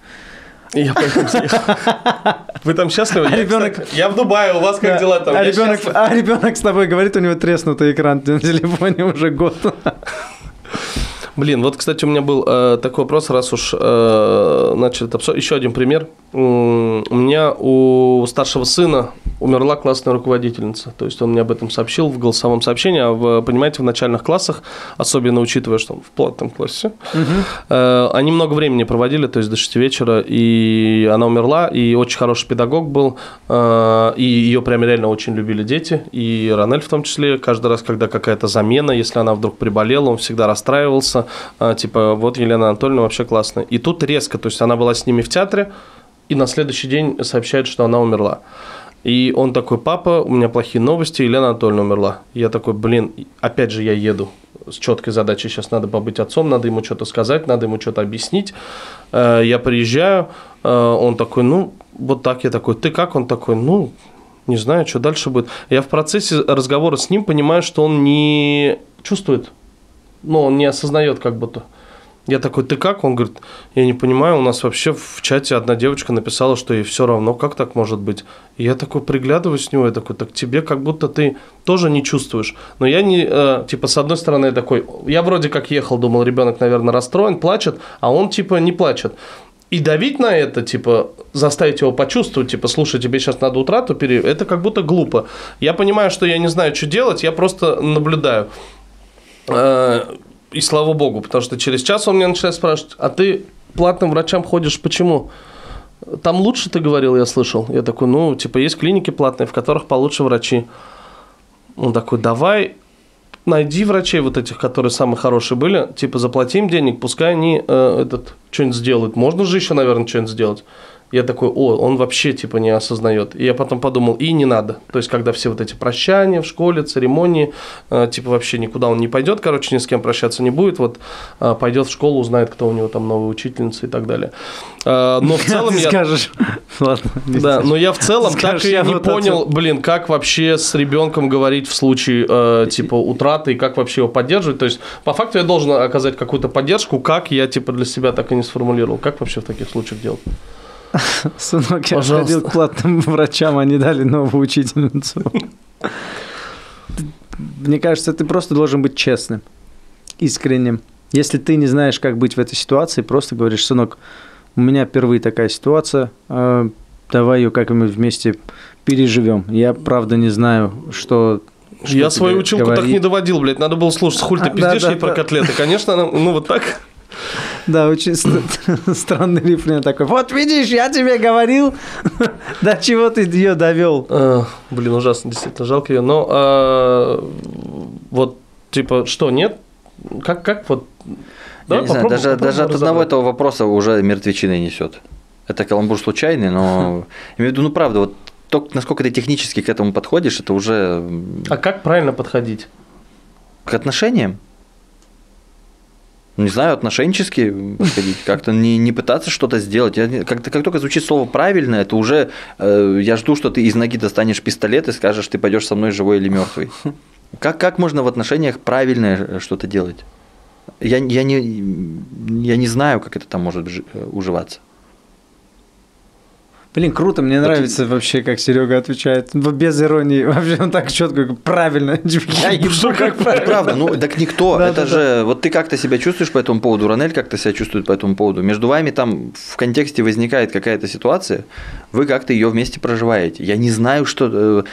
Я поэтому. Вы там счастливы? А Я, ребенок- кстати, Я в Дубае, у вас как Да. дела там? А ребенок, а ребенок с тобой говорит, у него треснутый экран на телефоне уже год. Блин, вот, кстати, у меня был э, такой вопрос, раз уж э, начали это обсуждать. Еще один пример. У меня у старшего сына умерла классная руководительница. То есть он мне об этом сообщил в голосовом сообщении. А в, понимаете, в начальных классах, особенно учитывая, что он в платном классе, э, они много времени проводили, то есть до 6 вечера, и она умерла, и очень хороший педагог был, э, и ее прям реально очень любили дети, и Ранель в том числе, каждый раз, когда какая-то замена, если она вдруг приболела, он всегда расстраивался, э, типа, вот Елена Анатольевна вообще классная. И тут резко, то есть она была с ними в театре, и на следующий день сообщает, что она умерла. И он такой, папа, у меня плохие новости, Елена Анатольевна умерла. Я такой, блин, опять же я еду с четкой задачей, сейчас надо побыть отцом, надо ему что-то сказать, надо ему что-то объяснить. Э, Я приезжаю, э, он такой, ну, вот так, я такой, ты как? Он такой, ну, не знаю, что дальше будет. Я в процессе разговора с ним понимаю, что он не чувствует, ну, он не осознает как будто. Я такой, ты как? Он говорит, я не понимаю, у нас вообще в чате одна девочка написала, что ей все равно, как так может быть? И я такой приглядываюсь с него, я такой, так тебе как будто ты тоже не чувствуешь. Но я не, э, типа, с одной стороны, я такой, я вроде как ехал, думал, ребенок, наверное, расстроен, плачет, а он, типа, не плачет. И давить на это, типа, заставить его почувствовать, типа, слушай, тебе сейчас надо утрату пере... это как будто глупо. Я понимаю, что я не знаю, что делать, я просто наблюдаю. И слава богу, потому что через час он меня начинает спрашивать, а ты платным врачам ходишь, почему? Там лучше, ты говорил, я слышал. Я такой, ну, типа, есть клиники платные, в которых получше врачи. Он такой, давай найди врачей вот этих, которые самые хорошие были, типа заплати им денег, пускай они э, этот что-нибудь сделают. Можно же еще, наверное, что-нибудь сделать. Я такой, о, он вообще типа не осознает. И я потом подумал, и не надо. То есть, когда все вот эти прощания в школе, церемонии, э, типа вообще никуда он не пойдет, короче, ни с кем прощаться не будет, вот э, пойдет в школу, узнает, кто у него там новая учительница и так далее. Э, но в целом я... скажешь. Ладно. Да, но я в целом так и не понял, блин, как вообще с ребенком говорить в случае э, типа утраты и как вообще его поддерживать. То есть, по факту я должен оказать какую-то поддержку, как я типа для себя так и не сформулировал. Как вообще в таких случаях делать? Сынок, я Пожалуйста. ходил к платным врачам, они дали новую учительницу. Мне кажется, ты просто должен быть честным, искренним. Если ты не знаешь, как быть в этой ситуации, просто говоришь, сынок, у меня впервые такая ситуация, э, давай ее как-нибудь вместе переживем. Я правда не знаю, что... что я свою училку так говорить. не доводил, блядь. Надо было слушать, хуй ты А, да, пиздишь да, ей про да. котлеты. Конечно, она- ну вот так. Да, очень ст- странный рефрен такой. Вот видишь, я тебе говорил, до чего ты ее довел. Э, Блин, ужасно, действительно, жалко ее. Но э, вот, типа, что, нет? Как, как вот... Я не знаю, даже, даже от одного этого вопроса уже мертвечиной несет. Это каламбур случайный, но имею в виду, ну правда, вот то, насколько ты технически к этому подходишь, это уже А как правильно подходить? к отношениям. Не знаю, отношенчески подходить, как-то не, не пытаться что-то сделать. Я не- как, только звучит слово правильно, это уже э, я жду, что ты из ноги достанешь пистолет и скажешь, ты пойдешь со мной живой или мертвый. Как, как можно в отношениях правильно что-то делать? Я, я, не, я не знаю, как это там может э, уживаться. Блин, круто, мне нравится вообще, как Серега отвечает. Без иронии. Вообще он так четко, правильно. Я ебу, как правильно. правда, ну так никто, Да, это да, же, вот ты как-то себя чувствуешь по этому поводу, Ранель как-то себя чувствует по этому поводу. Между вами там в контексте возникает какая-то ситуация, вы как-то ее вместе проживаете. Я не знаю, что...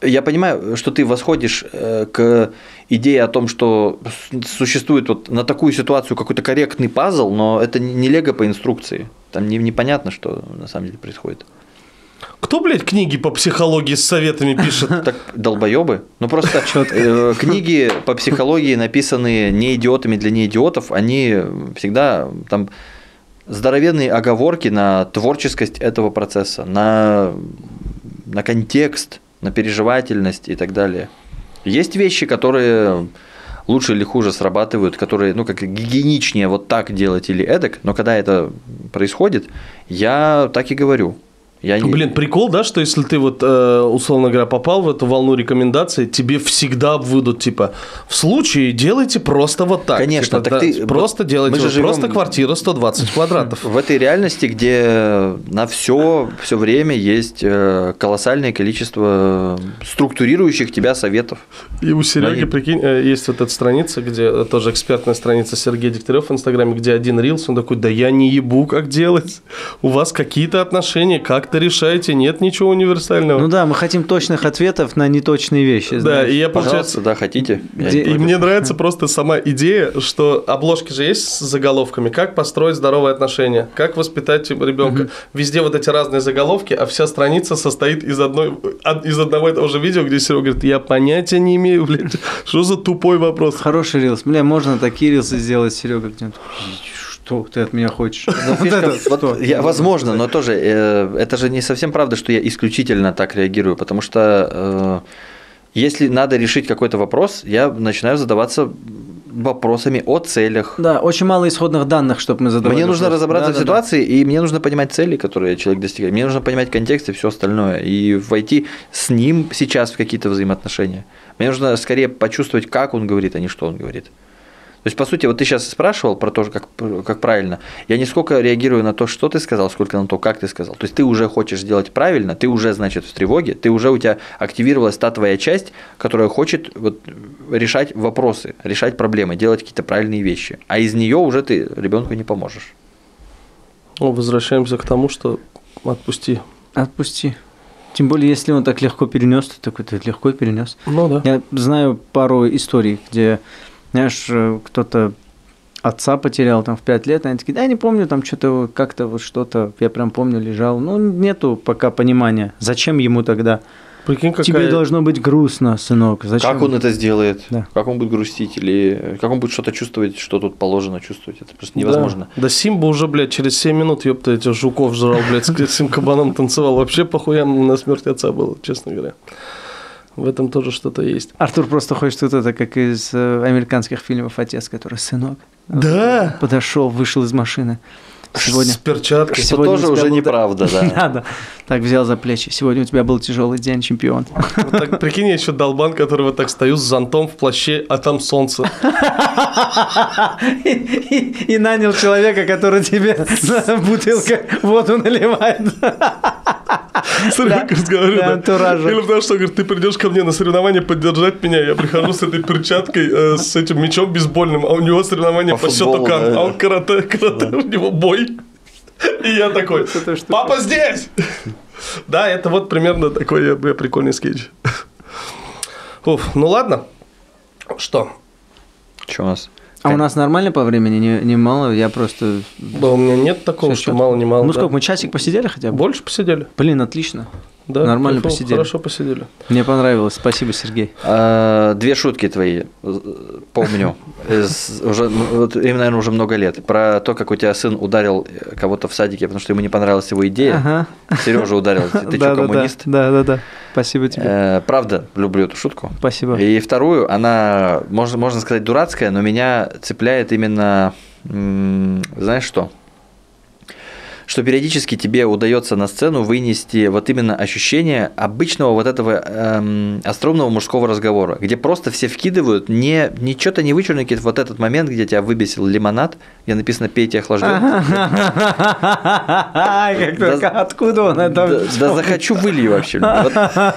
Я понимаю, что ты восходишь э, к идее о том, что существует вот на такую ситуацию какой-то корректный пазл, но это не лего по инструкции. Там не- непонятно, что на самом деле происходит. Кто, блядь, книги по психологии с советами пишет? Так долбоебы. Ну просто э, книги по психологии, написанные не идиотами для неидиотов, они всегда там здоровенные оговорки на творческость этого процесса, на, на контекст, на переживательность и так далее. Есть вещи, которые лучше или хуже срабатывают, которые, ну, как гигиеничнее вот так делать или эдак, но когда это происходит, я так и говорю. Я не- Блин, прикол, да, что если ты вот, э, условно говоря, попал в эту волну рекомендаций, тебе всегда выйдут, типа, в случае делайте просто вот так. Конечно, Типа, так да, ты- Просто мы делайте, же вот живем- просто квартира 120 квадратов. В этой реальности, где на все все время есть э, колоссальное количество структурирующих тебя советов. И у Сереги, Они- прикинь, э, есть вот эта страница, где э, тоже экспертная страница Сергея Дегтярев в Инстаграме, где один рилс, он такой, да я не ебу, как делать. У вас какие-то отношения, как-то решаете, нет ничего универсального. Ну да, мы хотим точных ответов на неточные вещи. да, знаешь. и я, Пожалуйста, получается, да, хотите. Где- И мне нравится просто сама идея, что обложки же есть с заголовками, как построить здоровые отношения, как воспитать ребенка. Везде вот эти разные заголовки, а вся страница состоит из, одной, од- из одного и того же видео, где Серега говорит, я понятия не имею, блядь, что за тупой вопрос. Хороший рилс. Бля, можно такие рилсы сделать, Серега. Что ты от меня хочешь? Но Вот фишка- это вот что? я- возможно, но тоже э, это же не совсем правда, что я исключительно так реагирую, потому что э, если надо решить какой-то вопрос, я начинаю задаваться вопросами о целях. Да, очень мало исходных данных, чтобы мы задавали. Мне нужно вопрос. разобраться в Да-да-да. ситуации, и мне нужно понимать цели, которые человек достигает. Мне нужно понимать контекст и все остальное. И войти с ним сейчас в какие-то взаимоотношения. Мне нужно скорее почувствовать, как он говорит, а не что он говорит. То есть, по сути, вот ты сейчас спрашивал про то, как, как правильно. Я не сколько реагирую на то, что ты сказал, сколько на то, как ты сказал. То есть, ты уже хочешь сделать правильно, ты уже, значит, в тревоге, ты уже у тебя активировалась та твоя часть, которая хочет вот, решать вопросы, решать проблемы, делать какие-то правильные вещи. А из нее уже ты ребенку не поможешь. Ну, возвращаемся к тому, что отпусти. Отпусти. Тем более, если он так легко перенес, то такой ты легко перенес. Ну да. Я знаю пару историй, где, знаешь, э, кто-то отца потерял там в 5 лет, они такие, да, я не помню, там что-то как-то вот что-то, я прям помню, лежал. Ну, нету пока понимания, зачем ему тогда. Прикинь, какая... Тебе должно быть грустно, сынок. Зачем? Как он это сделает? Да. Как он будет грустить? Или как он будет что-то чувствовать, что тут положено чувствовать? Это просто невозможно. Да, да Симба уже, блядь, через 7 минут, ёпта, этих жуков жрал, блядь, с этим кабаном танцевал. Вообще похуям на смерть отца было, честно говоря. В этом тоже что-то есть. Артур просто хочет вот это, как из э, американских фильмов «Отец», который сынок. Да. Подошел, вышел из машины. Сегодня. С перчаткой. Что Сегодня тоже уже был- неправда, да. Надо. Так взял за плечи. Сегодня у тебя был тяжелый день, чемпион. Вот так, прикинь, я еще долбан, который вот так стою с зонтом в плаще, а там солнце. И, и- и нанял человека, который тебе на бутылках воду наливает. Как разговариваю. для да. Или потому что, говорит, ты придешь ко мне на соревнования поддержать меня, я прихожу с этой перчаткой, э, с этим мечом бейсбольным, а у него соревнования По да. а он карате, карате, у него бой. И я такой, папа здесь! Да, это вот примерно такой прикольный скетч. Уф, ну ладно. Что? Что у нас? А у нас нормально по времени? Не, не мало? Я просто... Да, у меня нет такого, Всё что мало не мало. Ну да. сколько, мы часик посидели хотя бы? Больше посидели. Блин, отлично. Да, Нормально кайфово, посидели. Хорошо посидели. Мне понравилось. Спасибо, Сергей. А, Две шутки твои э, помню. Из- уже, вот, им, наверное, уже много лет. Про то, как у тебя сын ударил э, кого-то в садике, потому что ему не понравилась его идея. Ага. Сережа ударил. Ты, ты Да, что, да, коммунист? Да, да, да. Спасибо тебе. Э, Правда, люблю эту шутку. Спасибо. И вторую, она, можно, можно сказать, дурацкая, но меня цепляет именно, м, знаешь что? Что периодически тебе удается на сцену вынести вот именно ощущение обычного вот этого эм, остроумного мужского разговора, где просто все вкидывают, не, не что-то не вычурники, вот этот момент, где тебя выбесил лимонад, где написано «пейте охлажденный». Как только Да- откуда он это? Да, захочу вылью вообще.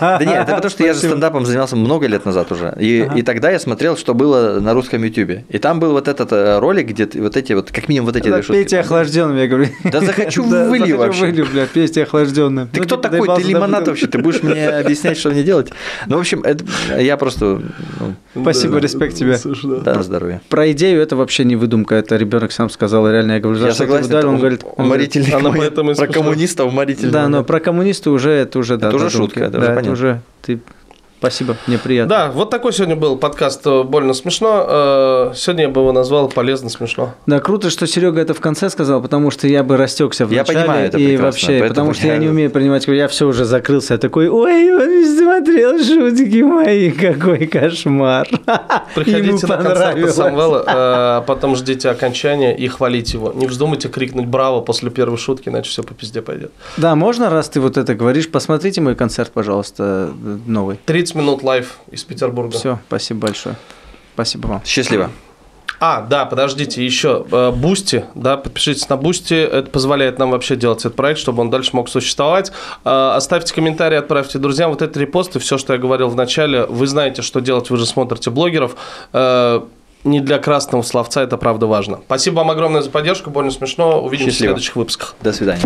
Да нет, это потому что я же стендапом занимался много лет назад уже. И, тогда я смотрел, что было на русском ютубе. И там был вот этот э, ролик, где вот эти вот, как минимум вот эти. Пейте охлажденным, я говорю. Да захочу Да, вылью захочу вообще. вылью, бля, пейте охлажденным. Ты Ну, кто типа, такой? Ты доебался до лимонад вообще? Ты будешь мне объяснять, что мне делать? Ну, в общем, это, я просто... ну, Спасибо, респект тебе. Слушай, да. да, на здоровье. Про идею это вообще не выдумка, это ребенок сам сказал, реально. Я говорю, за Я что ты согласен, ударил? Он говорит, он говорит, уморительный она поэтому Про смешно. коммунистов уморительный. Да, но про коммунисты уже это уже да, Это уже шутка, это да, уже понятно. ты. Спасибо, мне приятно. Да, вот такой сегодня был подкаст э, «Больно смешно». Э, Сегодня я бы его назвал «Полезно смешно». Да, круто, что Серега это в конце сказал, потому что я бы растекся в Я начале. понимаю, это и вообще, потому что я- я не умею принимать, я все уже закрылся, я такой, ой, он не смотрел шутки мои, какой кошмар. Приходите на понравилось. Самвела, э, а потом ждите окончания и хвалить его. Не вздумайте крикнуть «Браво!» после первой шутки, иначе все по пизде пойдет. Да, можно, раз ты вот это говоришь, посмотрите мой концерт, пожалуйста, новый. 30 минут live из Петербурга. Все, спасибо большое. Спасибо вам. Счастливо. А, да, подождите, еще Бусти, да, подпишитесь на Бусти, это позволяет нам вообще делать этот проект, чтобы он дальше мог существовать. Э, Оставьте комментарии, отправьте друзьям. Вот это репосты, все, что я говорил в начале, вы знаете, что делать, вы же смотрите блогеров. Э, Не для красного словца, это правда важно. Спасибо вам огромное за поддержку, больно смешно. Увидимся Счастливо. в следующих выпусках. До свидания.